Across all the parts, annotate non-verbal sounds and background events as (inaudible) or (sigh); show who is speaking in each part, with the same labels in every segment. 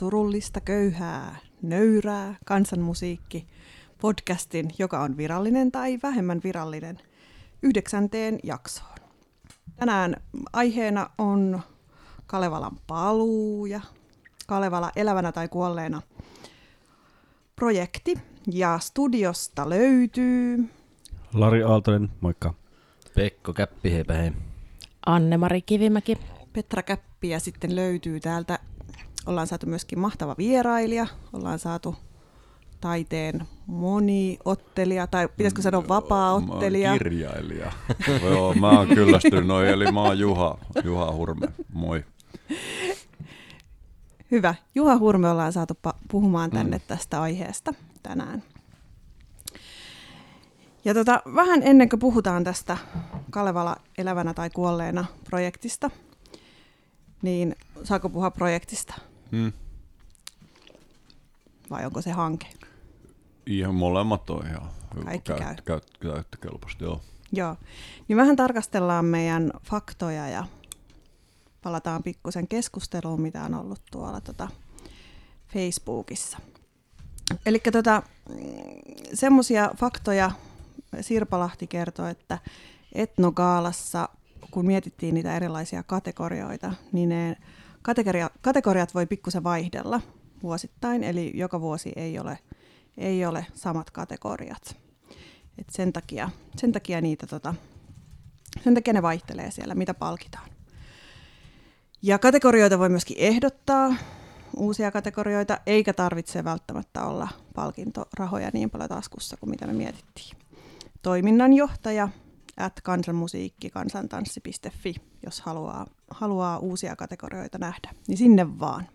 Speaker 1: Surullista, köyhää, nöyrää kansanmusiikki podcastin, joka on virallinen tai vähemmän virallinen, yhdeksänteen jaksoon. Tänään aiheena on Kalevalan paluu ja Kalevala elävänä tai kuolleena projekti. Ja studiosta löytyy...
Speaker 2: Lari Aaltonen, moikka.
Speaker 3: Pekko Käppi, heipä hei.
Speaker 4: Anne-Mari Kivimäki.
Speaker 1: Petra Käppi ja sitten löytyy täältä, ollaan saatu myöskin mahtava vierailija, ollaan saatu taiteen moniottelija, tai pitäisikö sanoa vapaa-ottelija? Mä oon
Speaker 5: kirjailija. (laughs) Joo, mä oon kyllästynyt noin, eli mä oon Juha, Juha Hurme. Moi.
Speaker 1: Hyvä. Juha Hurme ollaan saatu puhumaan tänne mm. tästä aiheesta tänään. Ja tota, vähän ennen kuin puhutaan tästä Kalevala elävänä tai kuolleena projektista, niin saako puhua projektista?
Speaker 5: Hmm.
Speaker 1: Vai onko se hanke?
Speaker 5: Ihan molemmat on ihan Kaikki käy. Käy, käyttökelpoista, joo.
Speaker 1: Joo. Niin vähän tarkastellaan meidän faktoja ja palataan pikkusen keskusteluun, mitä on ollut tuolla tota Facebookissa. Eli tota, semmoisia faktoja Sirpa Lahti kertoi, että etnogaalassa, kun mietittiin niitä erilaisia kategorioita, niin ne kategoria, kategoriat voi pikkusen vaihdella vuosittain, eli joka vuosi ei ole, ei ole samat kategoriat. Et sen, takia, sen takia niitä tota, sen takia ne vaihtelee siellä, mitä palkitaan. Ja kategorioita voi myöskin ehdottaa, uusia kategorioita, eikä tarvitse välttämättä olla palkintorahoja niin paljon taskussa kuin mitä me mietittiin. Toiminnanjohtaja at kansanmusiikki kansantanssi.fi, jos haluaa, haluaa uusia kategorioita nähdä, niin sinne vaan.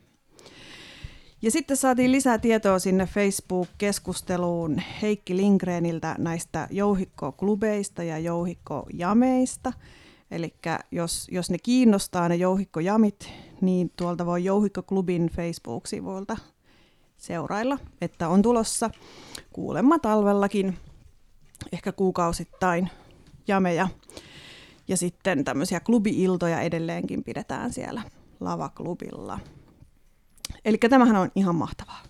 Speaker 1: Ja sitten saatiin lisää tietoa sinne Facebook-keskusteluun Heikki Lindgreniltä näistä jouhikkoklubeista ja jouhikkojameista – Eli jos, jos ne kiinnostaa ne jouhikkojamit, niin tuolta voi Jouhikkoklubin Facebook-sivuilta seurailla, että on tulossa kuulemma talvellakin, ehkä kuukausittain jameja. Ja sitten tämmöisiä klubi-iltoja edelleenkin pidetään siellä lavaklubilla. Eli tämähän on ihan mahtavaa.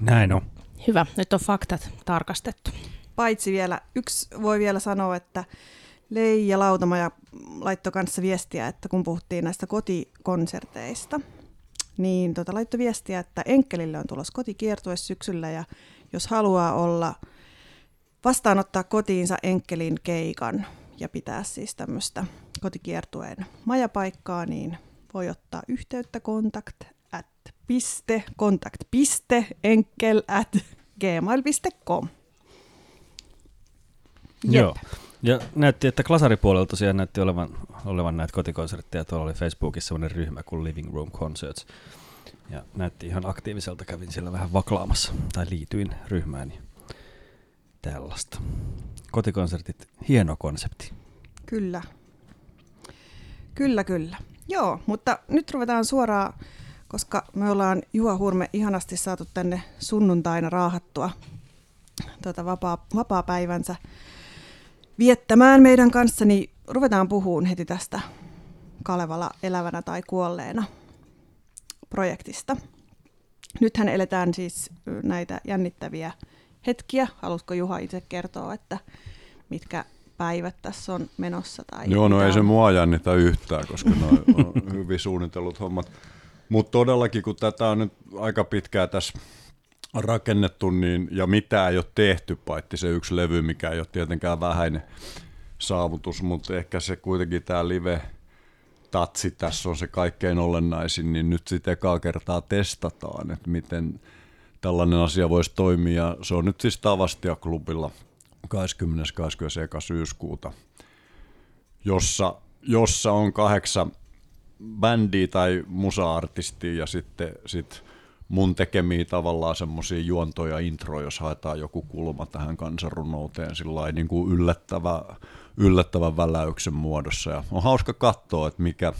Speaker 2: Näin on.
Speaker 4: Hyvä, nyt on faktat tarkastettu.
Speaker 1: Paitsi vielä, yksi voi vielä sanoa, että Leija Lautamaja laittoi kanssa viestiä, että kun puhuttiin näistä kotikonserteista, niin tota, laittoi viestiä, että Enkelille on tulossa kotikiertue syksyllä ja jos haluaa olla, vastaanottaa kotiinsa Enkelin keikan ja pitää siis tämmöistä kotikiertueen majapaikkaa, niin voi ottaa yhteyttä kontakt at piste, kontakt piste, enkel at gmail.com. Joo.
Speaker 2: Ja näytti, että klasaripuolella tosiaan näytti olevan, olevan näitä kotikonsertteja. Tuolla oli Facebookissa sellainen ryhmä kuin Living Room Concerts. Ja näytti ihan aktiiviselta, kävin siellä vähän vaklaamassa, tai liityin ryhmään. Ja tällaista. Kotikonsertit, hieno konsepti.
Speaker 1: Kyllä. Kyllä, kyllä. Joo, mutta nyt ruvetaan suoraan, koska me ollaan Juha Hurme ihanasti saatu tänne sunnuntaina raahattua tuota vapaa, vapaa päivänsä viettämään meidän kanssa, niin ruvetaan puhumaan heti tästä Kalevala elävänä tai kuolleena projektista. Nythän eletään siis näitä jännittäviä hetkiä. Haluatko Juha itse kertoa, että mitkä päivät tässä on menossa? Tai Joo, no ei on? se
Speaker 5: mua jännitä yhtään, koska ne on (laughs) hyvin suunnitellut hommat. Mutta todellakin, kun tätä on nyt aika pitkään tässä rakennettu niin, ja mitä ei ole tehty, paitsi se yksi levy, mikä ei ole tietenkään vähäinen saavutus, mutta ehkä se kuitenkin tämä live tatsi tässä on se kaikkein olennaisin, niin nyt sitten ekaa kertaa testataan, että miten tällainen asia voisi toimia. Se on nyt siis Tavastia-klubilla 20. 21. syyskuuta, jossa, jossa on kahdeksan bändiä tai musa-artistia ja sitten sit mun tekemiä tavallaan semmoisia juontoja, intro, jos haetaan joku kulma tähän kansanrunouteen sillä niin kuin yllättävä, yllättävän väläyksen muodossa. Ja on hauska katsoa, että mikä,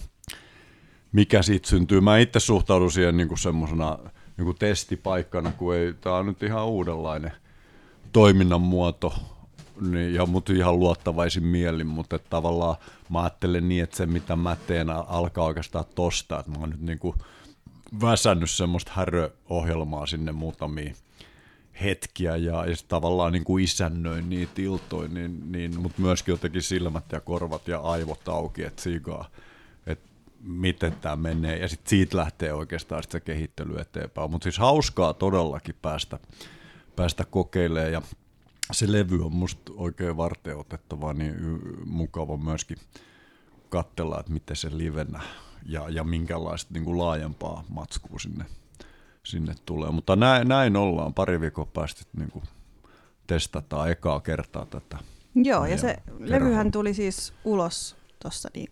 Speaker 5: mikä siitä syntyy. Mä itse suhtaudun siihen niin kuin semmoisena niin kuin testipaikkana, kun ei, tää on nyt ihan uudenlainen toiminnan muoto, niin, ja mut ihan luottavaisin mielin, mutta tavallaan mä ajattelen niin, että se mitä mä teen alkaa oikeastaan tosta, että mä oon nyt niin kuin väsännyt semmoista häröohjelmaa sinne muutamiin hetkiä ja, ja tavallaan niin kuin isännöin niitä iltoja, niin, niin, mutta myöskin jotenkin silmät ja korvat ja aivot auki, että että miten tämä menee. Ja sitten siitä lähtee oikeastaan sit se kehittely eteenpäin. Mutta siis hauskaa todellakin päästä, päästä kokeilemaan ja se levy on musta oikein varteenotettava, niin y- mukava myöskin katsella, että miten se livenä ja, ja minkälaista niin kuin laajempaa matskua sinne, sinne tulee. Mutta näin, näin ollaan, pari viikkoa päästä niin kuin testataan ekaa kertaa tätä.
Speaker 1: Joo, ja se kerhoa. levyhän tuli siis ulos tuossa niin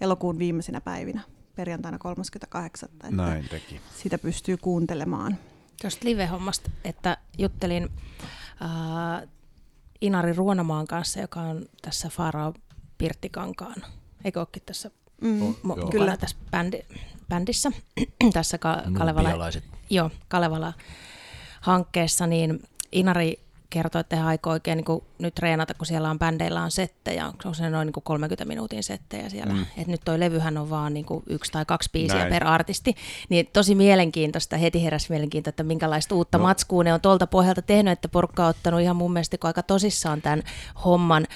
Speaker 1: elokuun viimeisinä päivinä, perjantaina 38. Että Näin
Speaker 5: teki.
Speaker 1: Sitä pystyy kuuntelemaan.
Speaker 4: Tuosta live-hommasta, että juttelin äh, Inari Ruonamaan kanssa, joka on tässä Farao Pirttikankaan, eikö olekin tässä
Speaker 1: Mm. Mo- joo. Kyllä.
Speaker 4: tässä bändi, bändissä, (clears throat) tässä ka- Kalevala, joo, Kalevala-hankkeessa, niin Inari kertoi, että he aikoo oikein niin nyt treenata, kun siellä on bändeillä on settejä, on se noin niin kuin 30 minuutin settejä siellä. Mm. Et nyt toi levyhän on vaan niin yksi tai kaksi biisiä Näin. per artisti, niin tosi mielenkiintoista, heti heräsi mielenkiintoista, että minkälaista uutta no. matskua ne on tuolta pohjalta tehnyt, että porukka on ottanut ihan mun mielestä aika tosissaan tämän homman,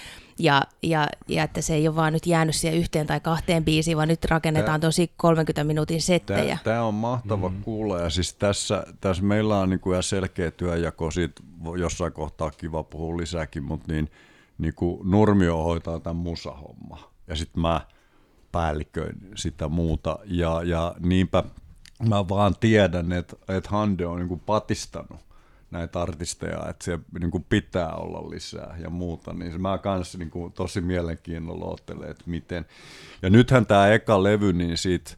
Speaker 4: ja, ja, ja että se ei ole vaan nyt jäänyt siihen yhteen tai kahteen biisiin, vaan nyt rakennetaan tosi 30 minuutin settejä.
Speaker 5: Tämä on mahtava mm. kuulla. Ja siis tässä, tässä meillä on niin kuin ihan selkeä työjako, siitä jossain kohtaa kiva puhua lisääkin, mutta niin, niin kuin Nurmio hoitaa tämän musahomma. Ja sitten mä päälliköin sitä muuta. Ja, ja niinpä mä vaan tiedän, että, että Hande on niin kuin patistanut näitä artisteja, että siellä niin kuin pitää olla lisää ja muuta, niin mä kanssa niin kuin tosi mielenkiinnolla ottelen, että miten. Ja nythän tämä eka levy, niin siitä,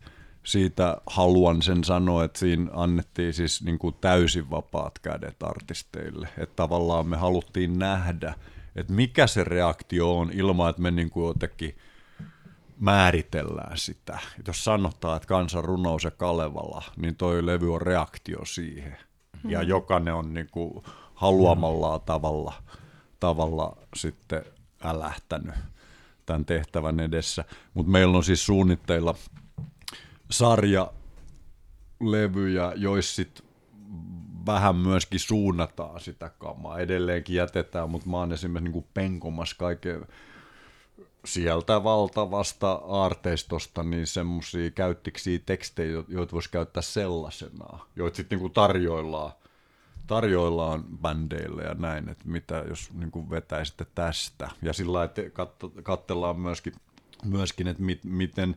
Speaker 5: siitä haluan sen sanoa, että siinä annettiin siis niin kuin täysin vapaat kädet artisteille, että tavallaan me haluttiin nähdä, että mikä se reaktio on ilman, että me niin kuin jotenkin määritellään sitä. Et jos sanotaan, että kansan runous ja Kalevala, niin toi levy on reaktio siihen. Ja jokainen on niin kuin haluamallaan tavalla, tavalla sitten älähtänyt tämän tehtävän edessä. Mutta meillä on siis suunnitteilla sarja levyjä, joissa sit vähän myöskin suunnataan sitä kamaa. Edelleenkin jätetään, mutta mä oon esimerkiksi niin penkomassa kaiken sieltä valtavasta aarteistosta niin semmoisia käyttiksi tekstejä, jo- joita voisi käyttää sellaisenaan, joita sitten niinku tarjoillaan, tarjoillaan bändeille ja näin, että mitä jos niinku vetäisitte tästä. Ja sillä lailla, että katso- katsellaan myöskin, myöskin että mit, miten,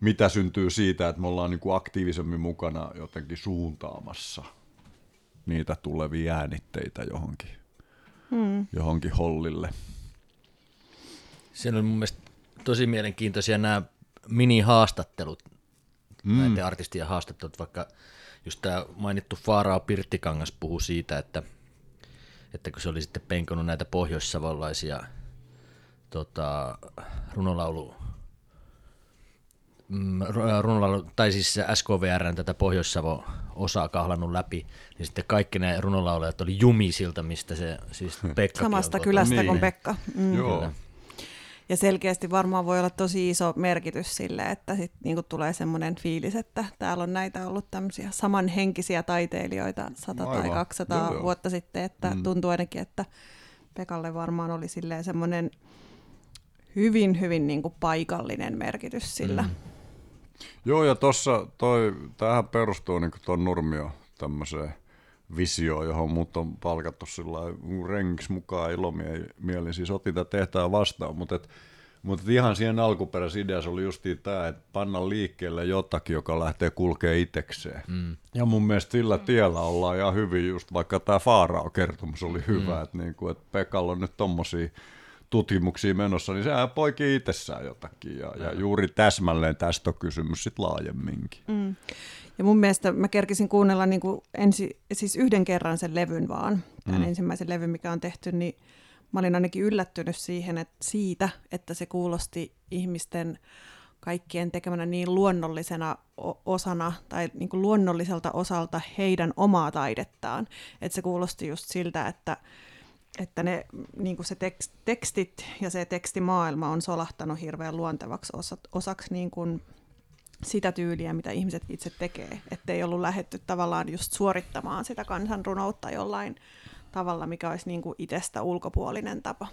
Speaker 5: mitä syntyy siitä, että me ollaan niinku aktiivisemmin mukana jotenkin suuntaamassa niitä tulevia äänitteitä johonkin,
Speaker 1: hmm.
Speaker 5: johonkin hollille.
Speaker 3: Siellä on mun mielestä tosi mielenkiintoisia nämä mini-haastattelut, mm. näiden artistien haastattelut, vaikka just tämä mainittu Faarao Pirttikangas puhuu siitä, että, että kun se oli sitten penkonut näitä pohjoissavolaisia tota, runolaulu, mm, ru- runolaulu, tai siis SKVRn tätä Pohjois-Savo osaa kahlannut läpi, niin sitten kaikki ne runolaulajat oli jumisilta, mistä se siis (laughs) Pekka Samasta kylästä Niin. kuin
Speaker 1: Pekka. Mm.
Speaker 5: Joo.
Speaker 1: Ja selkeästi varmaan voi olla tosi iso merkitys sille, että sit niinku tulee semmoinen fiilis, että täällä on näitä ollut tämmöisiä samanhenkisiä taiteilijoita 100 tai Aivan. 200 Joo, joo. vuotta sitten, että Mm. tuntuu ainakin, että Pekalle varmaan oli silleen semmoinen hyvin, hyvin niinku paikallinen merkitys sillä. Mm.
Speaker 5: Joo, ja tuossa toi, tämähän perustuu niin tuon Nurmio tämmöiseen visioon, johon mut on palkattu sillä rengiksi mukaan ilomielin. Siis otin tätä tehtävää vastaan, mutta et, mutta ihan siihen alkuperäisessä ideassa oli justiin tämä, että panna liikkeelle jotakin, joka lähtee kulkee itekseen.
Speaker 3: Mm.
Speaker 5: Ja mun mielestä sillä tiellä ollaan ihan hyvin, just vaikka tämä Faarao-kertomus oli hyvä, mm. että, niinku, että Pekalla on nyt tommosia tutkimuksia menossa, niin sehän poikii itsessään jotakin. Ja, ja juuri täsmälleen tästä on kysymys sitten laajemminkin.
Speaker 1: Mm. Ja mun mielestä mä kerkisin kuunnella niin kuin ensi, siis yhden kerran sen levyn vaan, tämän mm. ensimmäisen levyn, mikä on tehty, niin mä olin ainakin yllättynyt siihen, että siitä, että se kuulosti ihmisten kaikkien tekemänä niin luonnollisena osana tai niin kuin luonnolliselta osalta heidän omaa taidettaan. Että se kuulosti just siltä, että, että ne, niin kuin se tekst, tekstit ja se tekstimaailma on solahtanut hirveän luontevaksi osa, osaksi niin kuin sitä tyyliä, mitä ihmiset itse tekee. Että ei ollut lähetty tavallaan just suorittamaan sitä kansanrunoutta jollain tavalla, mikä olisi niin kuin itsestä ulkopuolinen tapa.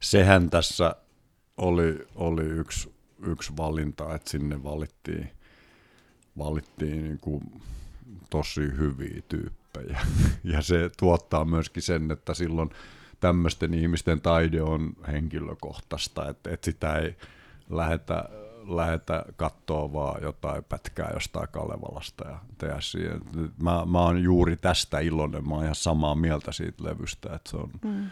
Speaker 5: Sehän tässä oli, oli yksi, yksi valinta, että sinne valittiin, valittiin niin kuin tosi hyviä tyyppejä. (laughs) Ja se tuottaa myöskin sen, että silloin tämmöisten ihmisten taide on henkilökohtaista, että, että sitä ei lähetä, lähetä katsoa vaan jotain pätkää jostain Kalevalasta ja tehdä siihen. Mä, mä oon juuri tästä iloinen, mä oon ihan samaa mieltä siitä levystä, että se on,
Speaker 1: mm.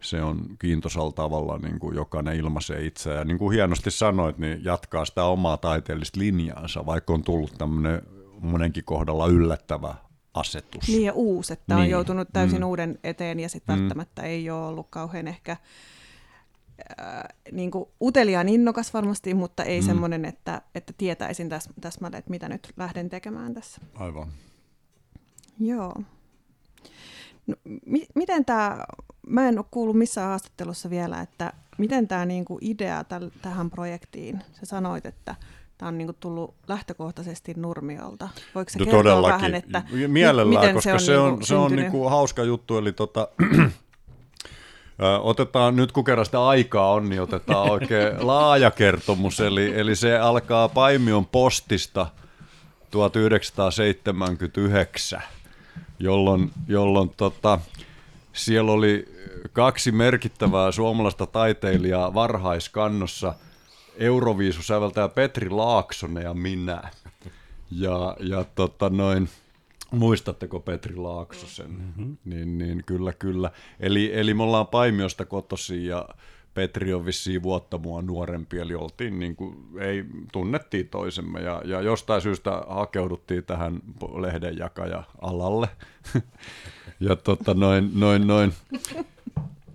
Speaker 5: se on kiintoisella tavalla, niin kuin jokainen ilmaisee itseään. Ja niin kuin hienosti sanoit, niin jatkaa sitä omaa taiteellista linjaansa, vaikka on tullut tämmöinen monenkin kohdalla yllättävä asetus. Niin
Speaker 1: ja uusi, että niin. on joutunut täysin mm. uuden eteen ja sitten mm. välttämättä ei ole ollut kauhean ehkä äh, niin kuin uteliaan innokas varmasti, mutta ei mm. semmoinen, että, että tietäisin täs, täsmälleen, että mitä nyt lähden tekemään tässä.
Speaker 5: Aivan.
Speaker 1: Joo. No, mi- miten tämä, mä en ole kuullut missään haastattelussa vielä, että miten tämä niinku idea täl, tähän projektiin, sä sanoit, että Tämä on niin kuin tullut lähtökohtaisesti Nurmiolta. Voiko se no, kertoa todellakin. vähän, että Mielellään, miten koska se on, se on, se on niin
Speaker 5: kuin hauska juttu. Eli tota, otetaan, nyt kun kerran sitä aikaa on, niin otetaan oikein laaja kertomus. Eli, eli se alkaa Paimion postista 1979, jolloin, jolloin tota, siellä oli kaksi merkittävää suomalaista taiteilijaa varhaiskannossa – Euroviisu säveltää Petri Laaksonen ja minä. Ja, ja tota noin, muistatteko Petri Laaksosen?
Speaker 2: Mm-hmm.
Speaker 5: Niin, niin kyllä, kyllä. Eli, eli me ollaan Paimiosta kotosi ja Petri on vissiin vuotta mua nuorempi, eli oltiin niin kuin, ei, tunnettiin toisemme ja, ja jostain syystä hakeuduttiin tähän lehdenjakaja-alalle. (laughs) ja tota noin, noin, noin.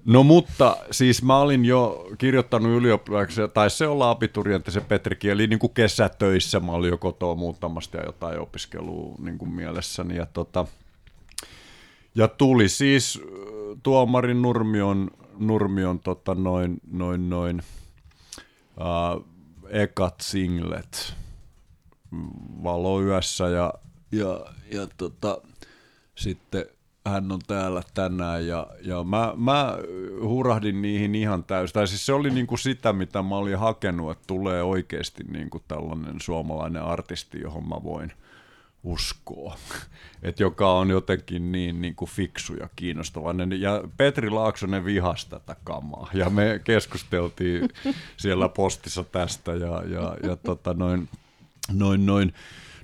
Speaker 5: No mutta siis mä olin jo kirjoittanut ylioppilaksi, tai se olla abiturientti se Petrikin, eli niin kuin kesätöissä mä olin jo kotoa muuttamasta ja jotain opiskelua niin kuin mielessäni. Ja, tota, ja tuli siis tuomarin Nurmion, Nurmion tota noin, noin, noin uh, ekat singlet valoyössä ja, ja, ja tota, sitten hän on täällä tänään ja, ja mä, mä hurahdin niihin ihan täysin. Tai siis se oli niinku sitä, mitä mä olin hakenut, että tulee oikeasti niinku tällainen suomalainen artisti, johon mä voin uskoa. (laughs) Et joka on jotenkin niin, niin kuin fiksu ja kiinnostavainen. Ja Petri Laaksonen vihasi tätä kamaa. Ja me keskusteltiin (laughs) siellä postissa tästä ja, ja, ja tota noin, noin, noin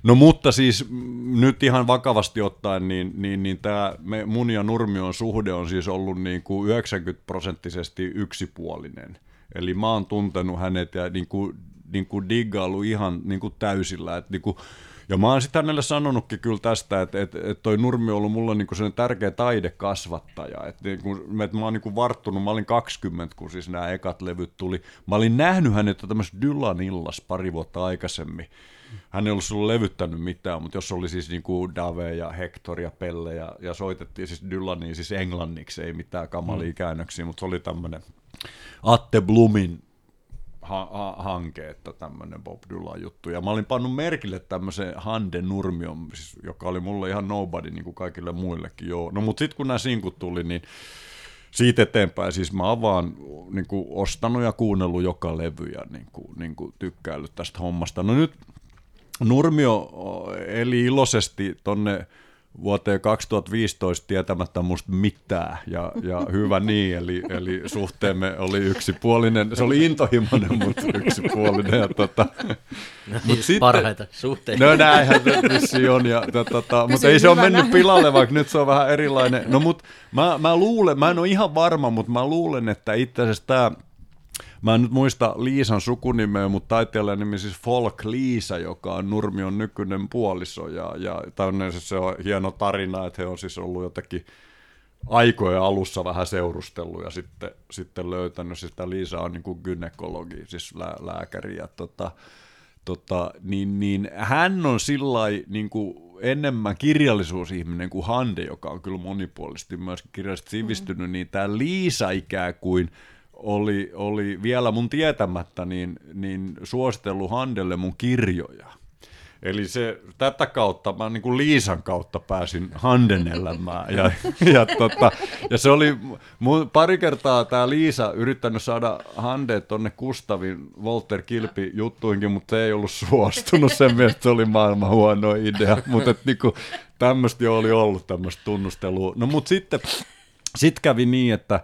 Speaker 5: No mutta siis nyt ihan vakavasti ottaen, niin, niin, niin tämä mun ja Nurmion suhde on siis ollut niin kuin 90 prosenttisesti yksipuolinen. Eli mä oon tuntenut hänet ja niin kuin, niin kuin diggailu ihan niin kuin täysillä. Että niin kuin, ja mä oon sitten hänelle sanonutkin kyllä tästä, että, että, että toi Nurmi on ollut mulle niin kuin tärkeä taidekasvattaja. Että, niin kuin, että mä oon niin kuin varttunut, mä olin 20, kun siis nämä ekat levyt tuli. Mä olin nähnyt hänet tämmöisessä Dylan illas pari vuotta aikaisemmin hän ei ollut sulla levyttänyt mitään, mutta jos oli siis niinku Dave ja Hector ja Pelle ja, ja soitettiin siis Dylaniin siis englanniksi, ei mitään kamalia mm. käännöksiä, mutta se oli tämmöinen Atte Blumin ha- ha- hanke, että tämmöinen Bob Dylan juttu. Ja mä olin pannut merkille tämmöisen Hande Nurmion, siis, joka oli mulle ihan nobody, niin kuin kaikille muillekin. Joo. No mutta sitten kun nämä sinkut tuli, niin siitä eteenpäin, siis mä oon vaan niin kuin, ostanut ja kuunnellut joka levy ja niin kuin, niin kuin, tykkäillyt tästä hommasta. No nyt Nurmio eli iloisesti tonne vuoteen 2015 tietämättä musta mitään, ja, ja hyvä (laughs) niin, eli, eli suhteemme oli yksipuolinen, se oli intohimoinen, mutta yksipuolinen. Ja tota,
Speaker 3: no, mut sitten, parhaita suhteita. No näinhän
Speaker 5: se on, ja, tota, mutta ei se ole mennyt pilalle, vaikka nyt se on vähän erilainen. No mutta mä, mä luulen, mä en ole ihan varma, mutta mä luulen, että itse asiassa tämä Mä en nyt muista Liisan sukunimeä, mutta taiteilijan nimi siis Folk Liisa, joka on Nurmion nykyinen puoliso. Ja, ja se on hieno tarina, että he on siis ollut jotenkin aikojen alussa vähän seurustellut ja sitten, sitten löytänyt. Siis Liisa on niin kuin gynekologi, siis lää, lääkäri. Ja tota, tota, niin, niin hän on sillä niin kuin enemmän kirjallisuusihminen kuin Hande, joka on kyllä monipuolisesti myös kirjallisesti sivistynyt, mm. niin tämä Liisa ikään kuin – oli, oli vielä mun tietämättä niin, niin suositellut Handelle mun kirjoja. Eli se, tätä kautta, mä niin kuin Liisan kautta pääsin Handen elämään. Ja, ja, tota, ja se oli mun, pari kertaa tämä Liisa yrittänyt saada Hande tonne Kustavin Walter Kilpi juttuinkin, mutta se ei ollut suostunut. Sen mielestä se oli maailman huono idea. Mutta niin tämmöistä jo oli ollut tämmöistä tunnustelua. No mutta sitten sit kävi niin, että,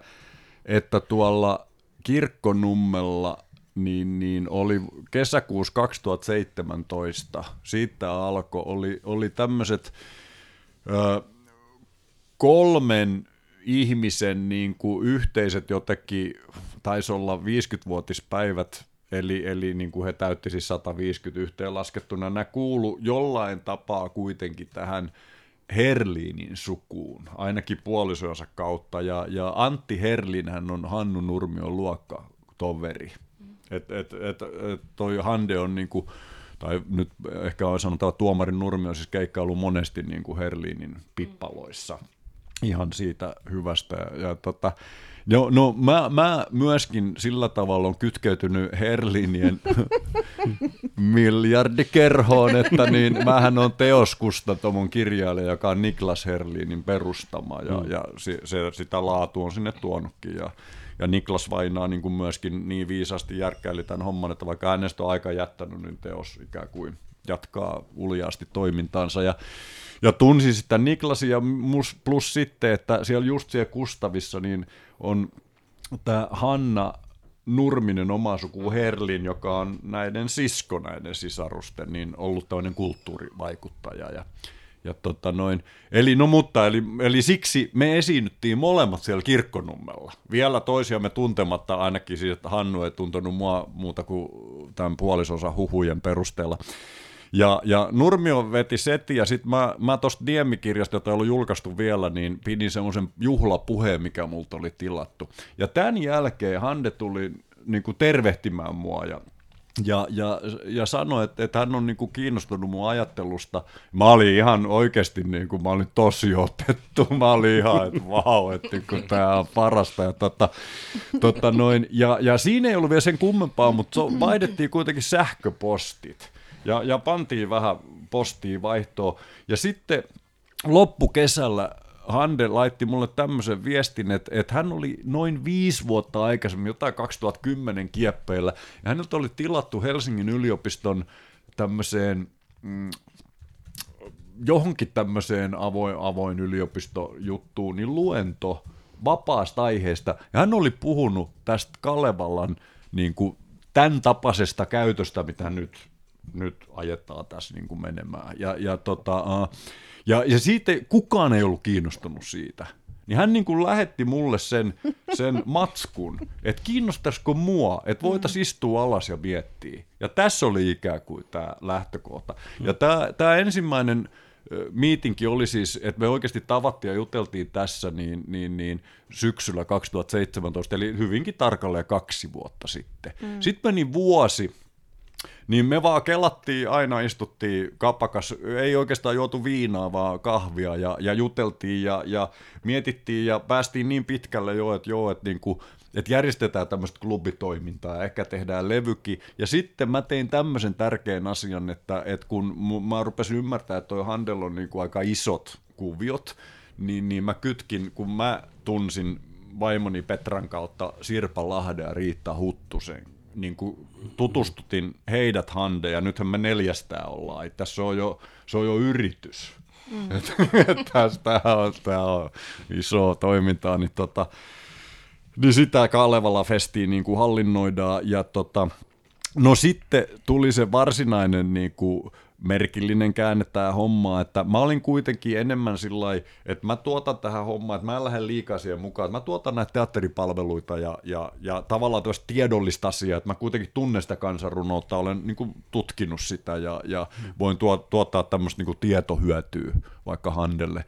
Speaker 5: että tuolla kirkkonummella niin, niin oli kesäkuussa 2017, siitä alkoi, oli, oli tämmöiset kolmen ihmisen niin kuin yhteiset jotenkin, taisi olla 50-vuotispäivät, eli, eli niin kuin he täytti siis 150 yhteen laskettuna. Nämä kuulu jollain tapaa kuitenkin tähän Herliinin sukuun, ainakin puolisojensa kautta, ja, ja Antti Herlin hän on Hannu Nurmion luokka toveri. Että et, et, et toi Hande on niinku, tai nyt ehkä on sanottava tuomarin nurmi on siis keikkailu monesti niin kuin Herliinin pippaloissa. Ihan siitä hyvästä. Ja tota, No, no mä, mä myöskin sillä tavalla on kytkeytynyt Herlinien (laughs) miljardikerhoon, että niin, mähän on teoskustantomon kirjailija, joka on Niklas Herlinin perustama ja, mm. ja se, se, sitä laatu on sinne tuonutkin. Ja, ja Niklas Vainaa niin kuin myöskin niin viisasti järkkäili tämän homman, että vaikka hänestä on aika jättänyt, niin teos ikään kuin jatkaa uljaasti toimintaansa. Ja, ja tunsin sitä Niklasia plus sitten, että siellä just siellä Kustavissa niin on tämä Hanna Nurminen oma suku Herlin, joka on näiden sisko, näiden sisarusten, niin ollut tämmöinen kulttuurivaikuttaja. Ja ja tota noin, eli no mutta, eli, eli siksi me esiinnyttiin molemmat siellä kirkkonummella. Vielä toisiamme tuntematta, ainakin siis, että Hannu ei tuntenut mua muuta kuin tämän puolisosa huhujen perusteella. Ja, ja Nurmio veti seti, ja sitten mä, mä tuosta Diemikirjasta, jota ei ollut julkaistu vielä, niin pidin semmoisen juhlapuheen, mikä multa oli tilattu. Ja tämän jälkeen Hande tuli niin kuin tervehtimään mua, ja ja, ja, ja sanoi, että, että hän on niin kuin kiinnostunut mun ajattelusta. Mä olin ihan oikeasti, niin kuin, mä olin tosi otettu. Mä olin ihan, että vau, että niin tämä on parasta. Ja, tota, tota noin, ja, ja siinä ei ollut vielä sen kummempaa, mutta vaihdettiin kuitenkin sähköpostit. Ja, ja pantiin vähän postiin vaihtoa. Ja sitten loppukesällä Hande laitti mulle tämmöisen viestin, että, että hän oli noin viisi vuotta aikaisemmin, jotain 2010 kieppeillä, ja häneltä oli tilattu Helsingin yliopiston tämmöiseen mm, johonkin tämmöiseen avoin, avoin yliopistojuttuun, niin luento vapaasta aiheesta. Ja hän oli puhunut tästä Kalevalan niin kuin, tämän tapaisesta käytöstä, mitä nyt, nyt ajetaan tässä niin kuin menemään. Ja, ja tota, uh, ja, ja siitä kukaan ei ollut kiinnostunut siitä. Niin hän niin kuin lähetti mulle sen, sen (laughs) matskun, että kiinnostaisiko mua, että voitaisiin istua alas ja miettiä. Ja tässä oli ikään kuin tämä lähtökohta. Ja tämä, tämä ensimmäinen miitinki oli siis, että me oikeasti tavattiin ja juteltiin tässä niin, niin, niin syksyllä 2017, eli hyvinkin tarkalleen kaksi vuotta sitten. Mm. Sitten meni vuosi, niin me vaan kelattiin, aina istuttiin kapakas, ei oikeastaan juotu viinaa, vaan kahvia ja, ja juteltiin ja, ja mietittiin ja päästiin niin pitkälle jo, että joo, että niinku, että järjestetään tämmöistä klubitoimintaa, ehkä tehdään levyki. Ja sitten mä tein tämmöisen tärkeän asian, että, että kun mä rupesin ymmärtää, että toi Handel on niinku aika isot kuviot, niin, niin mä kytkin, kun mä tunsin vaimoni Petran kautta Sirpa Lahden ja Riitta Huttusen niin kuin tutustutin heidät Hande, ja nythän me neljästään ollaan. Että tässä on jo, se on jo yritys. Mm. (laughs) Tästä on, tämä on iso toimintaa, niin, tota, niin sitä Kalevala festiin niin kuin hallinnoidaan. Ja tota, no sitten tuli se varsinainen niin kuin, merkillinen käänne tämä homma, että mä olin kuitenkin enemmän sillä että mä tuotan tähän hommaan, että mä en lähde liikaa siihen mukaan, mä tuotan näitä teatteripalveluita ja, ja, ja tavallaan tuosta tiedollista asiaa, että mä kuitenkin tunnen sitä kansanrunoutta, olen niin kuin, tutkinut sitä ja, ja voin tuo, tuottaa tämmöistä niin tietohyötyä vaikka Handelle.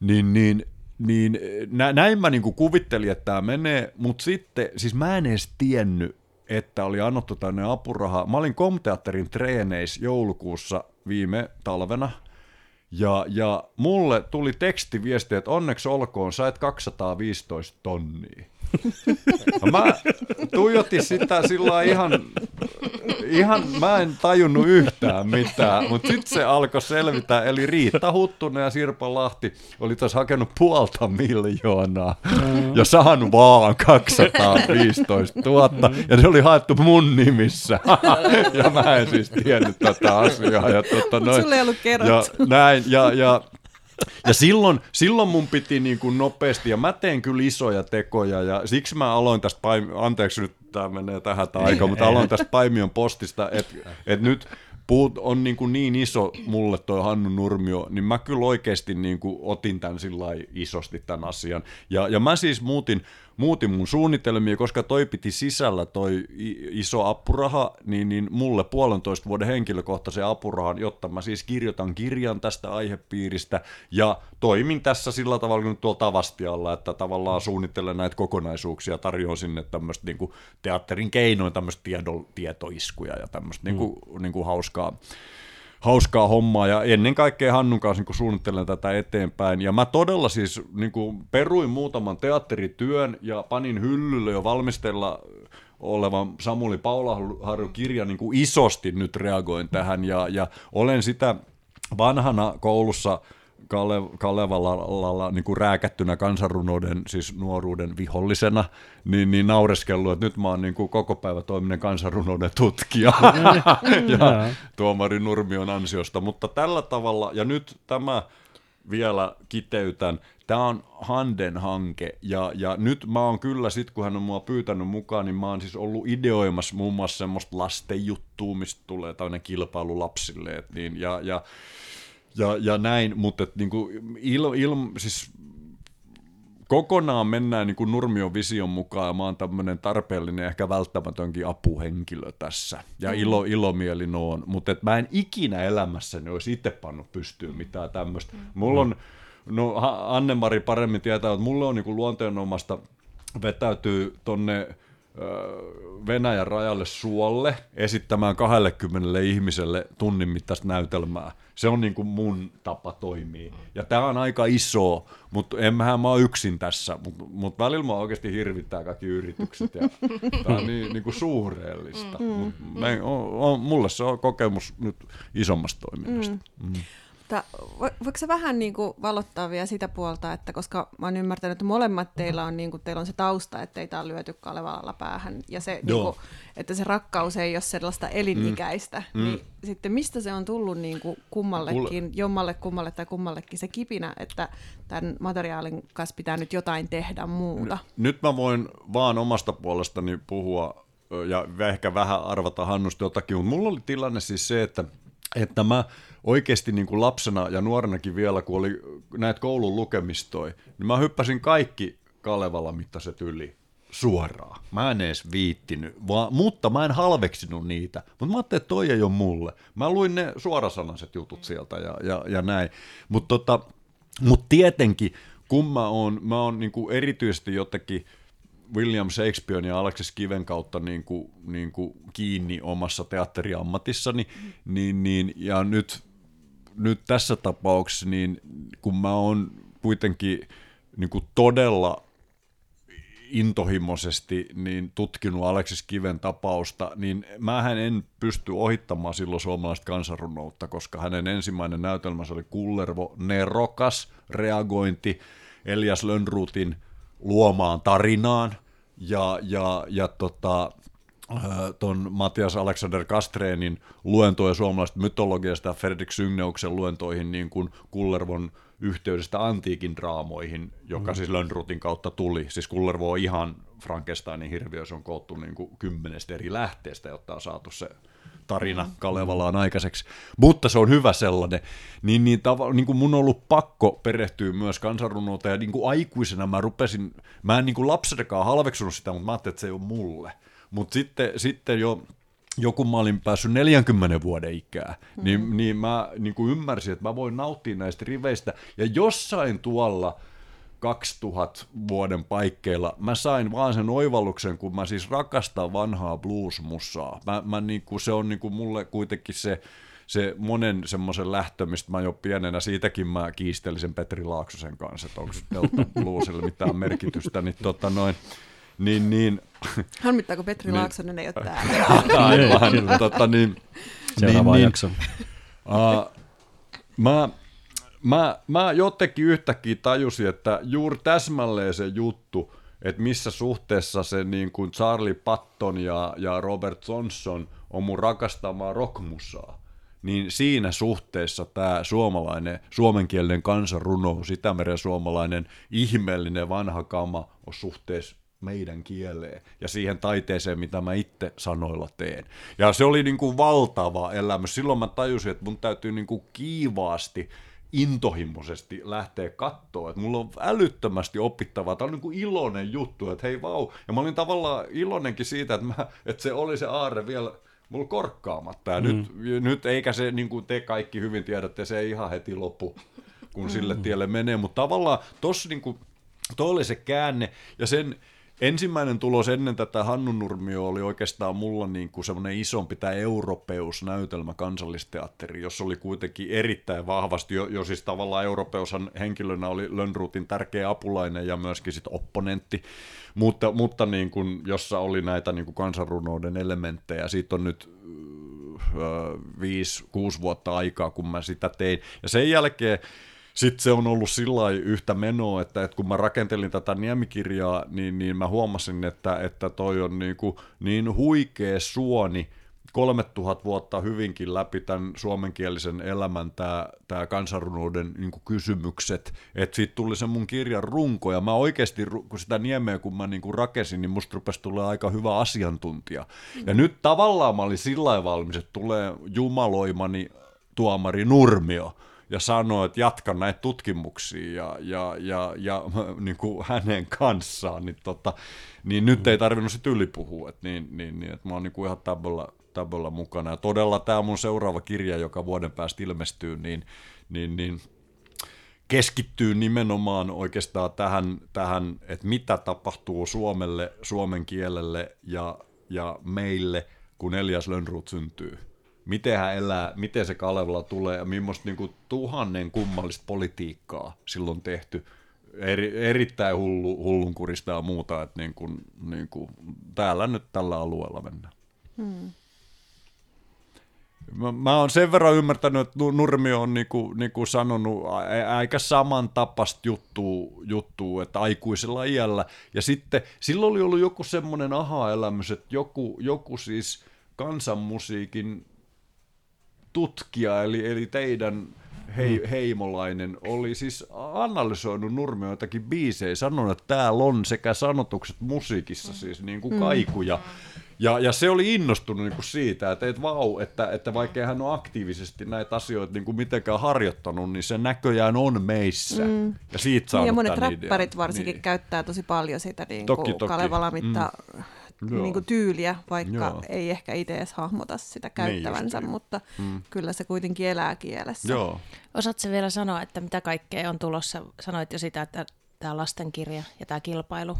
Speaker 5: Niin, niin niin nä, näin mä niin kuin kuvittelin, että tämä menee, mutta sitten, siis mä en edes tiennyt, että oli annettu tänne apuraha. Mä olin Komteatterin treeneissä joulukuussa viime talvena, ja, ja mulle tuli tekstiviesti, että onneksi olkoon, sait 215 tonnia. No mä tuijotin sitä sillä ihan, ihan, mä en tajunnut yhtään mitään, mutta sitten se alkoi selvitä, eli Riitta Huttunen ja Sirpa Lahti oli taas hakenut puolta miljoonaa mm. ja saanut vaan 215 000, ja se oli haettu mun nimissä, ja mä en siis tiennyt tätä asiaa. Ja, tota, noin, Sulle ei
Speaker 1: ollut kerrottu. Ja
Speaker 5: näin, ja, ja ja silloin, silloin mun piti niin kuin nopeasti, ja mä teen kyllä isoja tekoja, ja siksi mä aloin tästä, paim- anteeksi nyt tämä menee tähän tämä aika, mutta aloin tästä Paimion postista, että et nyt puut on niin, kuin niin iso mulle toi Hannu Nurmio, niin mä kyllä oikeasti niin kuin otin tämän sillä isosti tämän asian. Ja, ja mä siis muutin, muutin mun suunnitelmia, koska toi piti sisällä toi iso apuraha, niin, niin mulle puolentoista vuoden henkilökohtaisen apurahan, jotta mä siis kirjoitan kirjan tästä aihepiiristä ja toimin tässä sillä tavalla kuin tuolla Tavastialla, että tavallaan suunnittelen näitä kokonaisuuksia, tarjoan sinne tämmöistä niin teatterin keinoin tämmöistä tietoiskuja ja tämmöistä mm. niin kuin, niin kuin hauskaa hauskaa hommaa ja ennen kaikkea Hannun kanssa niin suunnittelen tätä eteenpäin. Ja mä todella siis niin kuin peruin muutaman teatterityön ja panin hyllylle jo valmistella olevan Samuli Paulaharju kirja niin kuin isosti nyt reagoin tähän ja, ja olen sitä vanhana koulussa – Kale, Kalevalalla niin kuin rääkättynä kansanrunouden, siis nuoruuden vihollisena, niin, niin naureskellut, että nyt mä oon niin kuin koko päivä toiminen kansanrunouden tutkija. (laughs) Ja tuomari Nurmion ansiosta. Mutta tällä tavalla, ja nyt tämä vielä kiteytän, tämä on Handen hanke, ja, ja nyt mä oon kyllä, sit kun hän on mua pyytänyt mukaan, niin mä oon siis ollut ideoimassa muun muassa semmoista lastenjuttua, mistä tulee tämmöinen kilpailu lapsille, et niin, ja, ja ja, ja näin, mutta niin kuin il, il, siis kokonaan mennään niin kuin Nurmion vision mukaan ja mä oon tämmöinen tarpeellinen ehkä välttämätönkin apuhenkilö tässä. Ja mm. ilo, ilomielin on, mutta et mä en ikinä elämässäni olisi itse pannut pystyyn mitään tämmöistä. Mm. Mulla on, no Anne-Mari paremmin tietää, että mulla on niin kuin luonteenomasta vetäytyy tonne Venäjän rajalle suolle esittämään 20 ihmiselle tunnin mittaista näytelmää. Se on niin kuin mun tapa toimia. Ja tämä on aika iso, mutta enhän mä ole yksin tässä. Mutta mut välillä mä oikeasti hirvittää kaikki yritykset. Ja tämä on niin, niin kuin suureellista. Mm. Mut me, on, on, mulle se on kokemus nyt isommasta toiminnasta. Mm. Mm.
Speaker 1: Mutta voiko se vähän niin kuin valottaa vielä sitä puolta, että koska mä oon ymmärtänyt, että molemmat teillä on, niin kuin, teillä on se tausta, että teitä on lyöty Kalevalalla päähän, ja se, niin kuin, että se rakkaus ei ole sellaista elinikäistä, mm. niin mm. sitten mistä se on tullut niin kuin kummallekin, Mulle... jommalle kummalle tai kummallekin se kipinä, että tämän materiaalin kanssa pitää nyt jotain tehdä muuta?
Speaker 5: Nyt mä voin vaan omasta puolestani puhua ja ehkä vähän arvata Hannusta jotakin, mutta mulla oli tilanne siis se, että, että mä oikeasti niin kuin lapsena ja nuorenakin vielä, kun oli näitä koulun lukemistoja, niin mä hyppäsin kaikki Kalevala mittaiset yli suoraan. Mä en edes viittinyt, vaan, mutta mä en halveksinut niitä. Mutta mä ajattelin, että toi ei ole mulle. Mä luin ne suorasanaiset jutut sieltä ja, ja, ja näin. Mutta tota, mut tietenkin, kun mä oon, mä oon niinku erityisesti jotenkin William Shakespeare ja Alexis Kiven kautta niin kuin, niin kuin kiinni omassa teatteriammatissani, mm. niin, niin, ja nyt nyt tässä tapauksessa, niin kun mä oon kuitenkin niin kuin todella intohimoisesti niin tutkinut Aleksis Kiven tapausta, niin mähän en pysty ohittamaan silloin suomalaista kansanrunoutta, koska hänen ensimmäinen näytelmänsä oli Kullervo nerokas reagointi Elias Lönnruutin luomaan tarinaan, ja, ja, ja tota, tuon Matias Alexander Kastreenin luentoja suomalaisesta mytologiasta ja Fredrik Syngneuksен luentoihin niin kuin Kullervon yhteydestä antiikin draamoihin, joka mm. siis Lönnrutin kautta tuli. Siis Kullervo on ihan Frankensteinin hirviö, se on koottu niin kuin kymmenestä eri lähteestä, jotta on saatu se tarina mm. Kalevalaan aikaiseksi. Mutta se on hyvä sellainen. Niin, niin, tava, niin kuin mun on ollut pakko perehtyä myös kansanrunouteen, ja niin kuin aikuisena mä rupesin, mä en niin kuin lapsenakaan halveksunut sitä, mutta mä ajattelin, että se ei ole mulle. Mutta sitten, sitten jo joku mä olin päässyt 40 vuoden ikää, mm. niin, niin mä niin kuin ymmärsin, että mä voin nauttia näistä riveistä. Ja jossain tuolla 2000 vuoden paikkeilla mä sain vaan sen oivalluksen, kun mä siis rakastan vanhaa bluesmusaa. Mä, mä niin kuin, se on niin kuin mulle kuitenkin se, se monen semmoisen lähtö, mistä mä jo pienenä, siitäkin mä kiistelin sen Petri Laaksosen kanssa, että onko Delta Bluesille mitään merkitystä, niin tota noin, niin, niin
Speaker 1: Harmittaa, kun Petri Niin. Laaksonen ei ole täällä. (laughs) aivan,
Speaker 5: tota, niin, Seuraava niin, jakso. Uh, mä, mä, mä jotenkin yhtäkkiä tajusin, että juuri täsmälleen se juttu, että missä suhteessa se niin kuin Charlie Patton ja, ja Robert Johnson on mun rakastamaa rockmusaa. Niin siinä suhteessa tämä suomalainen, suomenkielinen kansanrunous, Itämeren suomalainen ihmeellinen vanha kama on suhteessa meidän kieleen ja siihen taiteeseen, mitä mä itse sanoilla teen. Ja se oli niin kuin valtava elämys. Silloin mä tajusin, että mun täytyy niin kuin kiivaasti intohimoisesti lähteä kattoon, että mulla on älyttömästi opittavaa. Tämä on niin kuin iloinen juttu, että hei vau. Ja mä olin tavallaan iloinenkin siitä, että, mä, että se oli se aarre vielä mulla korkkaamatta. Ja mm. nyt, nyt, eikä se, niin kuin te kaikki hyvin tiedätte, se ei ihan heti lopu, kun sille tielle menee. Mutta tavallaan tossa niin kuin, toi oli se käänne, ja sen ensimmäinen tulos ennen tätä Hannu Nurmio oli oikeastaan mulla niin kuin semmoinen isompi tämä Europeus-näytelmä kansallisteatteri, jossa oli kuitenkin erittäin vahvasti, jo, jo siis tavallaan Europeushan henkilönä oli Lönnruutin tärkeä apulainen ja myöskin sit opponentti, mutta, mutta niin kuin, jossa oli näitä niin kuin kansanrunouden elementtejä. Siitä on nyt ö, viisi, kuusi vuotta aikaa, kun mä sitä tein. Ja sen jälkeen sitten se on ollut sillä yhtä menoa, että, että kun mä rakentelin tätä niemikirjaa, niin, niin mä huomasin, että, että toi on niin, kuin niin huikea suoni, 3000 vuotta hyvinkin läpi tämän suomenkielisen elämän tämä, tämä kansanrunouden niin kysymykset, että siitä tuli se mun kirjan runko, ja mä oikeasti, kun sitä niemeä kun mä niin rakesin, niin musta rupesi tulee aika hyvä asiantuntija. Ja nyt tavallaan mä olin sillä valmis, että tulee jumaloimani tuomari Nurmio, ja sanoi, että jatka näitä tutkimuksia ja, ja, ja, ja (laughs) niin kuin hänen kanssaan, niin, tota, niin nyt ei tarvinnut sit ylipuhua, että, niin, niin, niin, että mä oon niin kuin ihan tabolla, tabolla mukana. Ja todella tämä mun seuraava kirja, joka vuoden päästä ilmestyy, niin, niin, niin keskittyy nimenomaan oikeastaan tähän, tähän, että mitä tapahtuu Suomelle, suomen kielelle ja, ja meille, kun Elias Lönnruut syntyy miten hän elää, miten se Kalevala tulee ja millaista niin kuin, tuhannen kummallista politiikkaa silloin tehty. Eri, erittäin hullu, hullunkurista ja muuta, että niin kuin, niin kuin, täällä nyt tällä alueella mennään.
Speaker 1: Hmm.
Speaker 5: Mä, mä oon sen verran ymmärtänyt, että Nurmi on niinku, niinku sanonut aika samantapasta juttua, juttua, että aikuisella iällä. Ja sitten silloin oli ollut joku semmoinen aha-elämys, että joku, joku siis kansanmusiikin tutkija, eli, eli teidän hei, Mm. heimolainen, oli siis analysoinut Nurmio jotakin biisejä, sanonut, että täällä on sekä sanotukset musiikissa, siis niin kuin kaikuja. Ja, ja se oli innostunut niin kuin siitä, että et vau, että, että vaikka hän on aktiivisesti näitä asioita niin kuin mitenkään harjoittanut, niin se näköjään on meissä.
Speaker 1: Mm.
Speaker 5: Ja siitä saanut ja monet tämän räppärit idean. varsinkin Niin.
Speaker 1: käyttää tosi paljon sitä niin Toki, kuin toki. Kalevala mitta Joo. niin kuin tyyliä, vaikka Joo. ei ehkä itse edes hahmota sitä käyttävänsä, justiin. mutta kyllä se kuitenkin elää kielessä.
Speaker 5: Joo.
Speaker 4: Osaatko vielä sanoa, että mitä kaikkea on tulossa? Sanoit jo sitä, että tämä lastenkirja ja tämä kilpailu,